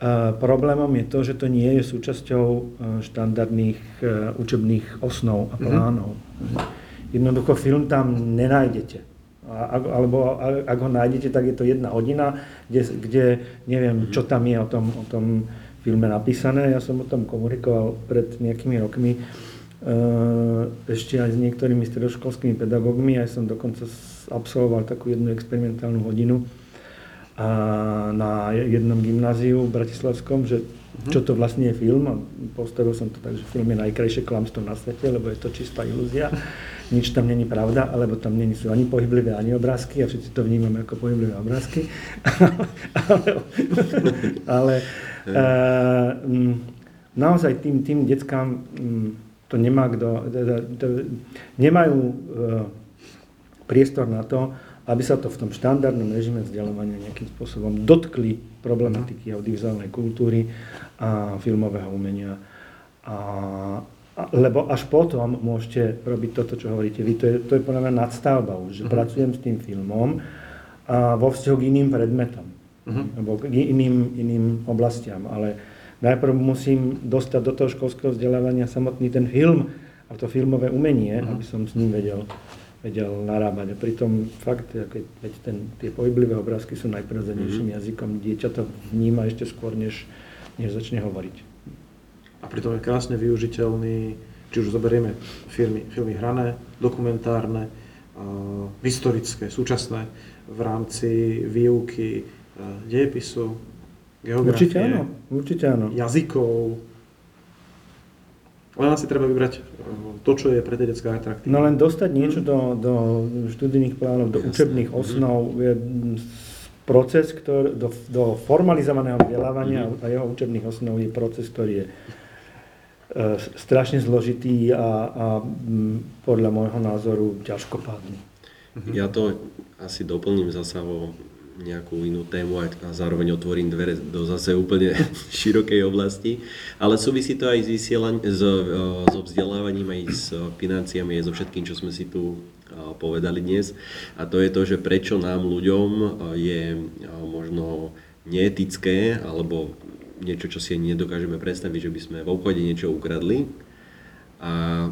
[SPEAKER 1] uh, problémom je to, že to nie je súčasťou uh, štandardných uh, učebných osnov a mhm. plánov. Mm-hmm. Jednoducho film tam nenájdete. A, alebo ak ho nájdete, tak je to jedna hodina, kde, kde neviem, čo tam je o tom, o tom filme napísané. Ja som o tom komunikoval pred nejakými rokmi e, ešte aj s niektorými stredoškolskými pedagógmi. Aj som dokonca absolvoval takú jednu experimentálnu hodinu a na jednom gymnáziu v Bratislavskom, že čo to vlastne je film. A postavil som to tak, že film je najkrajšie klamstvo na svete, lebo je to čistá ilúzia nič tam není pravda, alebo tam není sú ani pohyblivé, ani obrázky a všetci to vnímame ako pohyblivé obrázky. ale ale uh, naozaj tým, tým deckám um, to nemá kto, nemajú uh, priestor na to, aby sa to v tom štandardnom režime vzdelávania nejakým spôsobom dotkli problematiky audiovizuálnej kultúry a filmového umenia. A, lebo až potom môžete robiť toto, čo hovoríte vy. To je, to je podľa mňa nadstavba už, že uh-huh. pracujem s tým filmom a vo vzťahu k iným predmetom, uh-huh. alebo k iným, iným oblastiam. Ale najprv musím dostať do toho školského vzdelávania samotný ten film, a to filmové umenie, uh-huh. aby som s ním vedel, vedel narábať. A pritom fakt, keď ten, tie pohyblivé obrázky sú najprirodzenejším uh-huh. jazykom, dieťa to vníma ešte skôr, než, než začne hovoriť.
[SPEAKER 4] A pritom je krásne využiteľný, či už zoberieme filmy, filmy hrané, dokumentárne, uh, historické, súčasné, v rámci výuky uh, dejepisu, geografie,
[SPEAKER 1] určite áno, určite áno.
[SPEAKER 4] jazykov, len asi treba vybrať eh, to, čo je pre tie detská atraktívne.
[SPEAKER 1] No len dostať niečo do, do študijných plánov, do Jasne. učebných mhm. osnov je proces, ktorý, do, do formalizovaného vzdelávania mm. a jeho učebných osnov je proces, ktorý je e, strašne zložitý a, a m, podľa môjho názoru ťažkopádny.
[SPEAKER 3] Ja to asi doplním zasa o nejakú inú tému a zároveň otvorím dvere do zase úplne širokej oblasti. Ale súvisí to aj s, vysielaň, s, e, so vzdelávaním, aj s financiami, aj so všetkým, čo sme si tu e, povedali dnes. A to je to, že prečo nám ľuďom e, je možno neetické, alebo niečo, čo si nedokážeme predstaviť, že by sme v obchode niečo ukradli. A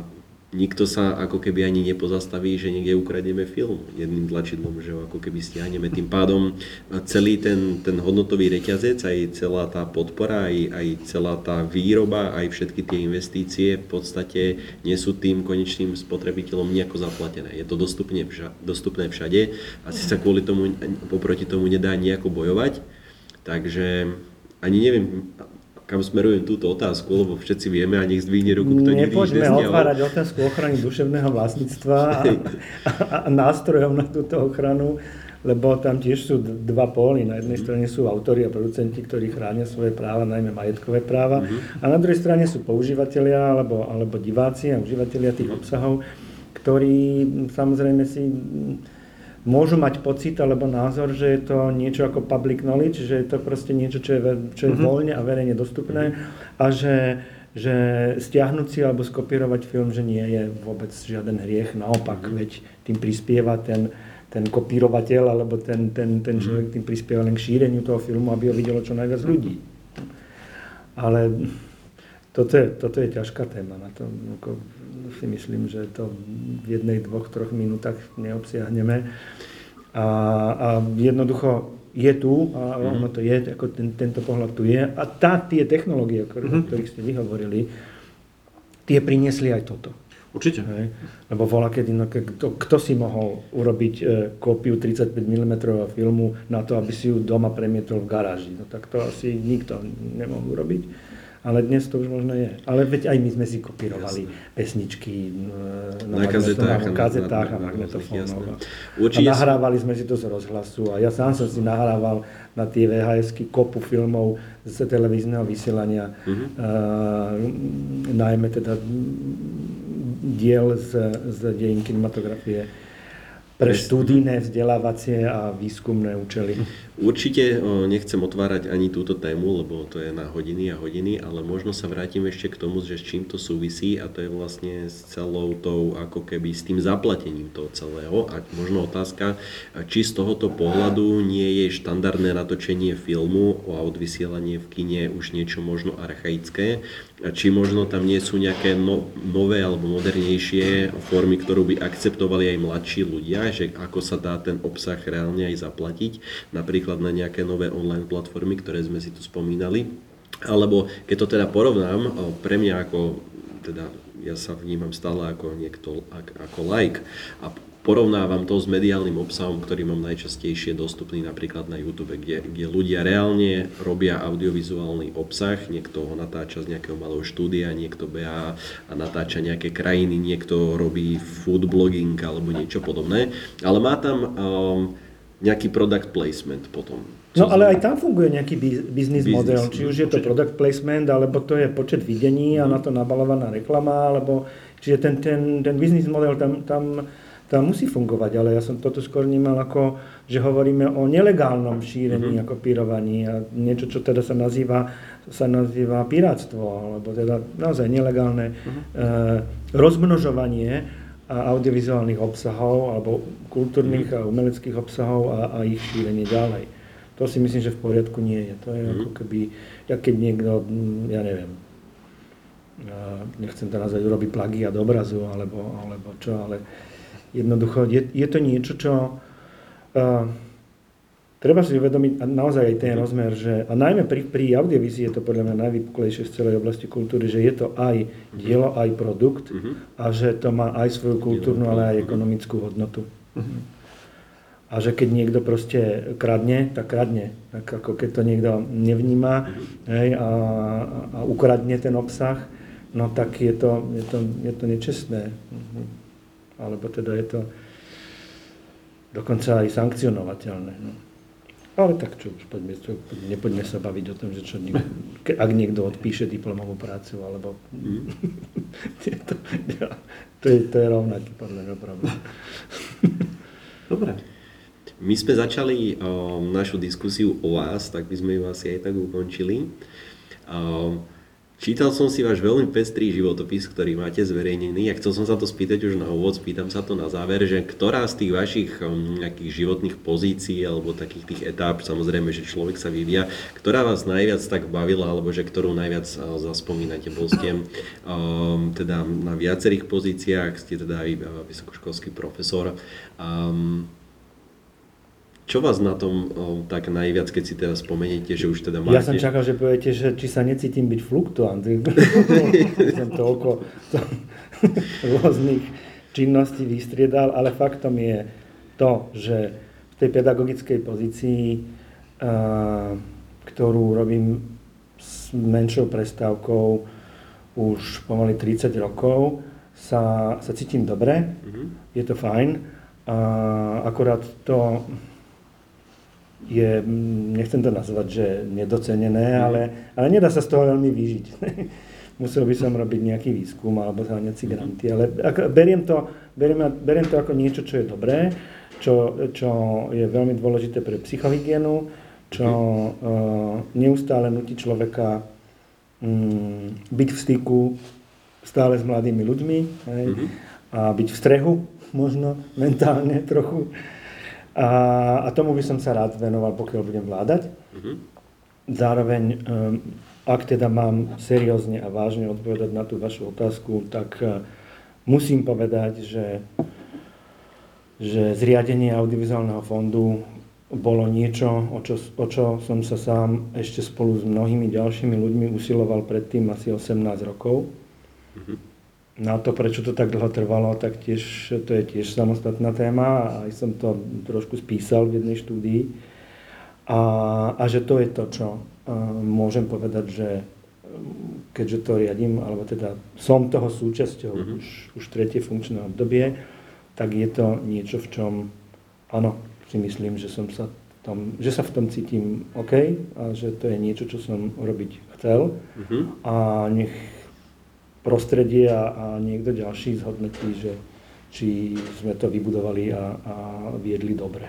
[SPEAKER 3] nikto sa ako keby ani nepozastaví, že niekde ukradneme film jedným tlačidlom, že ho ako keby stiahneme. Tým pádom celý ten, ten hodnotový reťazec, aj celá tá podpora, aj, aj celá tá výroba, aj všetky tie investície v podstate nie sú tým konečným spotrebiteľom nejako zaplatené. Je to dostupne dostupné všade, asi sa kvôli tomu, poproti tomu nedá nejako bojovať. Takže ani neviem, kam smerujem túto otázku, lebo všetci vieme a nech zdvihne ruku, kto nikdy
[SPEAKER 1] nič nezdial. otvárať otázku ochrany duševného vlastníctva a, a, a nástrojov na túto ochranu, lebo tam tiež sú dva póly. Na jednej strane sú autori a producenti, ktorí chránia svoje práva, najmä majetkové práva, mm-hmm. a na druhej strane sú používateľia alebo, alebo diváci a užívateľia tých obsahov, ktorí samozrejme si môžu mať pocit alebo názor, že je to niečo ako public knowledge, že je to proste niečo, čo je, čo je mm-hmm. voľne a verejne dostupné a že, že stiahnuť si alebo skopírovať film, že nie je vôbec žiaden hriech, naopak, mm-hmm. veď tým prispieva ten, ten kopírovateľ alebo ten, ten, ten mhm. človek tým prispieva len k šíreniu toho filmu, aby ho videlo čo najviac ľudí. Ale toto je, toto je ťažká téma. Na to ako, si myslím, že to v jednej, dvoch, troch minútach neobsiahneme. A, a jednoducho je tu a mm-hmm. ono to je, ako ten, tento pohľad tu je. A tá, tie technológie, o ktorých, ktorých ste vyhovorili, tie priniesli aj toto.
[SPEAKER 4] Určite.
[SPEAKER 1] Hej. Lebo vola, kedy, no, kto, kto si mohol urobiť e, kópiu 35 mm filmu na to, aby si ju doma premietol v garáži. No tak to asi nikto nemohol urobiť ale dnes to už možno je. Ale veď aj my sme si kopírovali Jasne. pesničky
[SPEAKER 3] na, na kazetách,
[SPEAKER 1] na, kazetách a magnetofónoch. A nahrávali sme si to z rozhlasu a ja sám som si nahrával na tie vhs kopu filmov z televízneho vysielania, uh-huh. uh, najmä teda diel z, z dejín kinematografie pre štúdijné, vzdelávacie a výskumné účely.
[SPEAKER 3] Určite nechcem otvárať ani túto tému, lebo to je na hodiny a hodiny, ale možno sa vrátim ešte k tomu, že s čím to súvisí a to je vlastne s celou tou, ako keby s tým zaplatením toho celého. A možno otázka, či z tohoto pohľadu nie je štandardné natočenie filmu a odvysielanie v kine už niečo možno archaické, či možno tam nie sú nejaké no, nové alebo modernejšie formy, ktorú by akceptovali aj mladší ľudia, že ako sa dá ten obsah reálne aj zaplatiť, napríklad na nejaké nové online platformy, ktoré sme si tu spomínali. Alebo keď to teda porovnám, pre mňa ako teda ja sa vnímam stále ako niekto, ako like a porovnávam to s mediálnym obsahom, ktorý mám najčastejšie dostupný napríklad na YouTube, kde, kde ľudia reálne robia audiovizuálny obsah, niekto ho natáča z nejakého malého štúdia, niekto beha a natáča nejaké krajiny, niekto robí food blogging alebo niečo podobné, ale má tam um, nejaký product placement potom.
[SPEAKER 1] No ale aj tam funguje nejaký business, business model, či už je to product placement, alebo to je počet videní a na to nabalovaná reklama, alebo čiže ten, ten, ten business model tam, tam tam musí fungovať, ale ja som toto skôr vnímal ako, že hovoríme o nelegálnom šírení mm-hmm. a kopírovaní a niečo, čo teda sa nazýva, sa nazýva pirátstvo, alebo teda naozaj nelegálne mm-hmm. e, rozmnožovanie audiovizuálnych obsahov alebo kultúrnych mm-hmm. a umeleckých obsahov a, a ich šírenie ďalej. To si myslím, že v poriadku nie je. To je mm-hmm. ako keby, jak keď niekto, ja neviem, nechcem teraz aj urobiť plagiat obrazu alebo, alebo čo, ale jednoducho je, je to niečo, čo uh, treba si uvedomiť a naozaj aj ten rozmer, že, a najmä pri, pri audiovizii je to podľa mňa najvypuklejšie z celej oblasti kultúry, že je to aj dielo, aj produkt a že to má aj svoju kultúrnu, ale aj ekonomickú hodnotu. A že keď niekto proste kradne, tak kradne. Tak ako keď to niekto nevníma hej, a, a ukradne ten obsah, no tak je to, je to, je to nečestné. Alebo teda je to dokonca aj sankcionovateľné. No. Ale tak čo, už poďme, čo, nepoďme sa baviť o tom, že čo, ak niekto odpíše diplomovú prácu, alebo... Mm. to, to, je, to je rovnaký podľa mňa problém.
[SPEAKER 3] Dobre. My sme začali uh, našu diskusiu o vás, tak by sme ju asi aj tak ukončili. Uh, Čítal som si váš veľmi pestrý životopis, ktorý máte zverejnený a chcel som sa to spýtať už na úvod, spýtam sa to na záver, že ktorá z tých vašich um, nejakých životných pozícií alebo takých tých etáp, samozrejme, že človek sa vyvíja, ktorá vás najviac tak bavila alebo že ktorú najviac uh, zaspomínate? Bol ste um, teda na viacerých pozíciách, ste teda aj vysokoškolský profesor. Um, čo vás na tom tak najviac, keď si teda spomeniete, že už teda máte...
[SPEAKER 1] Ja som čakal, že poviete, že či sa necítim byť fluktuant. som toľko to, rôznych činností vystriedal, ale faktom je to, že v tej pedagogickej pozícii, ktorú robím s menšou prestávkou už pomaly 30 rokov, sa, sa cítim dobre, mm-hmm. je to fajn. A akorát to je, nechcem to nazvať, že nedocenené, mm. ale, ale nedá sa z toho veľmi vyžiť. Musel by som robiť nejaký výskum alebo zháňať si granty, ale ako, beriem, to, beriem, beriem to ako niečo, čo je dobré, čo, čo je veľmi dôležité pre psychohygienu, čo uh, neustále nutí človeka um, byť v styku stále s mladými ľuďmi hej, mm-hmm. a byť v strehu možno mentálne trochu. A, a tomu by som sa rád venoval, pokiaľ budem vládať. Mm-hmm. Zároveň, um, ak teda mám seriózne a vážne odpovedať na tú vašu otázku, tak uh, musím povedať, že, že zriadenie audiovizuálneho fondu bolo niečo, o čo, o čo som sa sám ešte spolu s mnohými ďalšími ľuďmi usiloval predtým asi 18 rokov. Mm-hmm na to, prečo to tak dlho trvalo, tak tiež, to je tiež samostatná téma a aj som to trošku spísal v jednej štúdii. A, a že to je to, čo môžem povedať, že keďže to riadím, alebo teda som toho súčasťou mm-hmm. už, už tretie funkčné obdobie, tak je to niečo, v čom, áno, si myslím, že som sa tom, že sa v tom cítim OK a že to je niečo, čo som robiť chcel mm-hmm. a nech prostredie a, a niekto ďalší zhodnotí, že či sme to vybudovali a, a viedli dobre.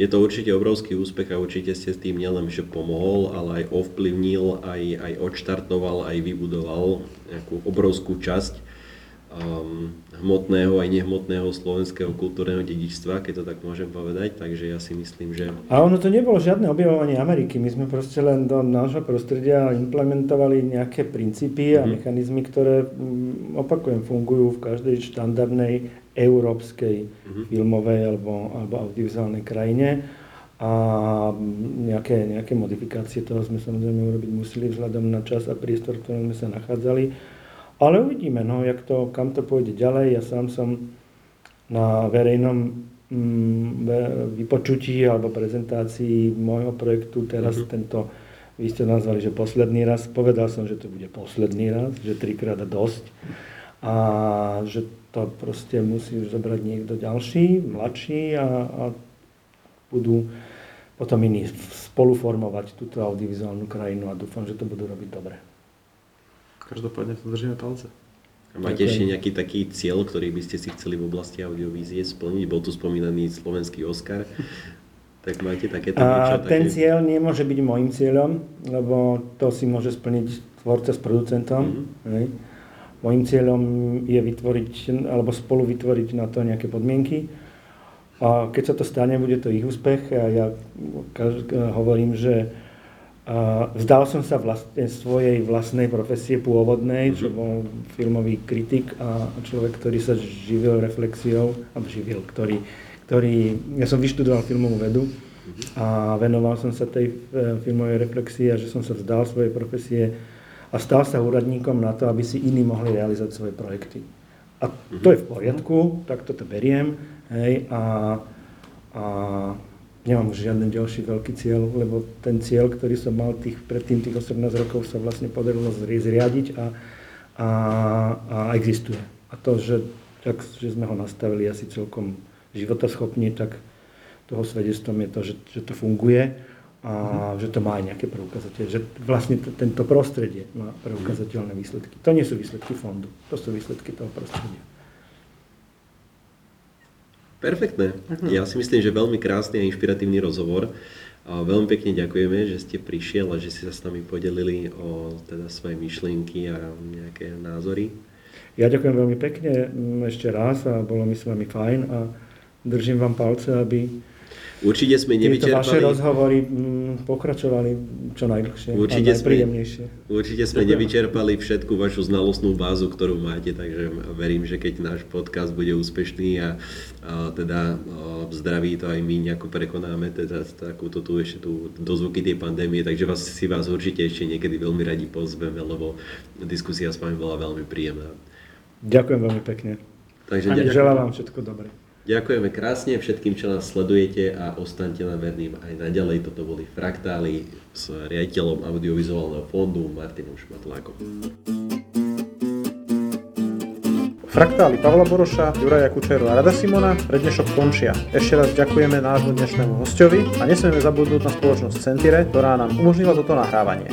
[SPEAKER 3] Je to určite obrovský úspech a určite ste s tým nielen že pomohol, ale aj ovplyvnil, aj, aj odštartoval, aj vybudoval nejakú obrovskú časť um, hmotného aj nehmotného slovenského kultúrneho dedičstva, keď to tak môžem povedať, takže ja si myslím, že...
[SPEAKER 1] A ono to nebolo žiadne objavovanie Ameriky, my sme proste len do nášho prostredia implementovali nejaké princípy a mm. mechanizmy, ktoré, mm, opakujem, fungujú v každej štandardnej európskej mm. filmovej alebo, alebo audiovizuálnej krajine a nejaké, nejaké modifikácie toho sme samozrejme urobiť museli vzhľadom na čas a priestor, v ktorom sme sa nachádzali. Ale uvidíme, no, jak to, kam to pôjde ďalej. Ja sám som na verejnom mm, vypočutí alebo prezentácii môjho projektu teraz uh-huh. tento, vy ste nazvali, že posledný raz, povedal som, že to bude posledný raz, že trikrát dosť a že to proste musí už zobrať niekto ďalší, mladší a, a budú potom iní spoluformovať túto audiovizuálnu krajinu a dúfam, že to budú robiť dobre.
[SPEAKER 4] Každopádne to držíme palce.
[SPEAKER 3] A máte ešte nejaký taký cieľ, ktorý by ste si chceli v oblasti audiovízie splniť? Bol tu spomínaný slovenský Oscar. Tak máte takéto niečo?
[SPEAKER 1] A ten také... cieľ nemôže byť môjim cieľom, lebo to si môže splniť tvorca s producentom. Mm-hmm. Mojím cieľom je vytvoriť, alebo spolu vytvoriť na to nejaké podmienky. A keď sa to stane, bude to ich úspech. A ja hovorím, že vzdal som sa vlastne svojej vlastnej profesie pôvodnej, čo bol filmový kritik a človek, ktorý sa živil reflexiou, alebo živil, ktorý, ktorý, ja som vyštudoval filmovú vedu a venoval som sa tej e, filmovej reflexii a že som sa vzdal svojej profesie a stal sa úradníkom na to, aby si iní mohli realizovať svoje projekty. A to je v poriadku, tak toto beriem, hej, a, a nemám už žiaden ďalší veľký cieľ, lebo ten cieľ, ktorý som mal tých, predtým tých 18 rokov sa vlastne podarilo zriadiť a, a, a existuje. A to, že, tak, že sme ho nastavili asi celkom životoschopne, tak toho svedectvom je to, že, že to funguje a mm. že to má aj nejaké preukazateľné, že vlastne t- tento prostredie má preukazateľné výsledky. To nie sú výsledky fondu, to sú výsledky toho prostredia.
[SPEAKER 3] Perfektné. Ja si myslím, že veľmi krásny a inšpiratívny rozhovor. A veľmi pekne ďakujeme, že ste prišiel a že ste sa s nami podelili o teda svoje myšlienky a nejaké názory.
[SPEAKER 1] Ja ďakujem veľmi pekne ešte raz a bolo mi s vami fajn a držím vám palce, aby
[SPEAKER 3] Určite sme nevyčerpali...
[SPEAKER 1] vaše rozhovory mm, pokračovali čo najdlhšie určite a najpríjemnejšie.
[SPEAKER 3] Sme, určite sme nevyčerpali všetku vašu znalostnú bázu, ktorú máte, takže verím, že keď náš podcast bude úspešný a, a teda a zdraví to aj my nejako prekonáme, teda takúto tu ešte tu dozvuky tej pandémie, takže vás, si vás určite ešte niekedy veľmi radi pozveme, lebo diskusia s vami bola veľmi príjemná.
[SPEAKER 1] Ďakujem veľmi pekne. Takže želám vám všetko dobré.
[SPEAKER 3] Ďakujeme krásne všetkým, čo nás sledujete a ostaňte nám verným aj naďalej. Toto boli Fraktály s riaditeľom audiovizuálneho fondu Martinom Šmatlákom.
[SPEAKER 4] Fraktály Pavla Boroša, Juraja Kučeru a Rada Simona pre dnešok končia. Ešte raz ďakujeme nášmu dnešnému hostovi a nesmieme zabudnúť na spoločnosť Centire, ktorá nám umožnila toto nahrávanie.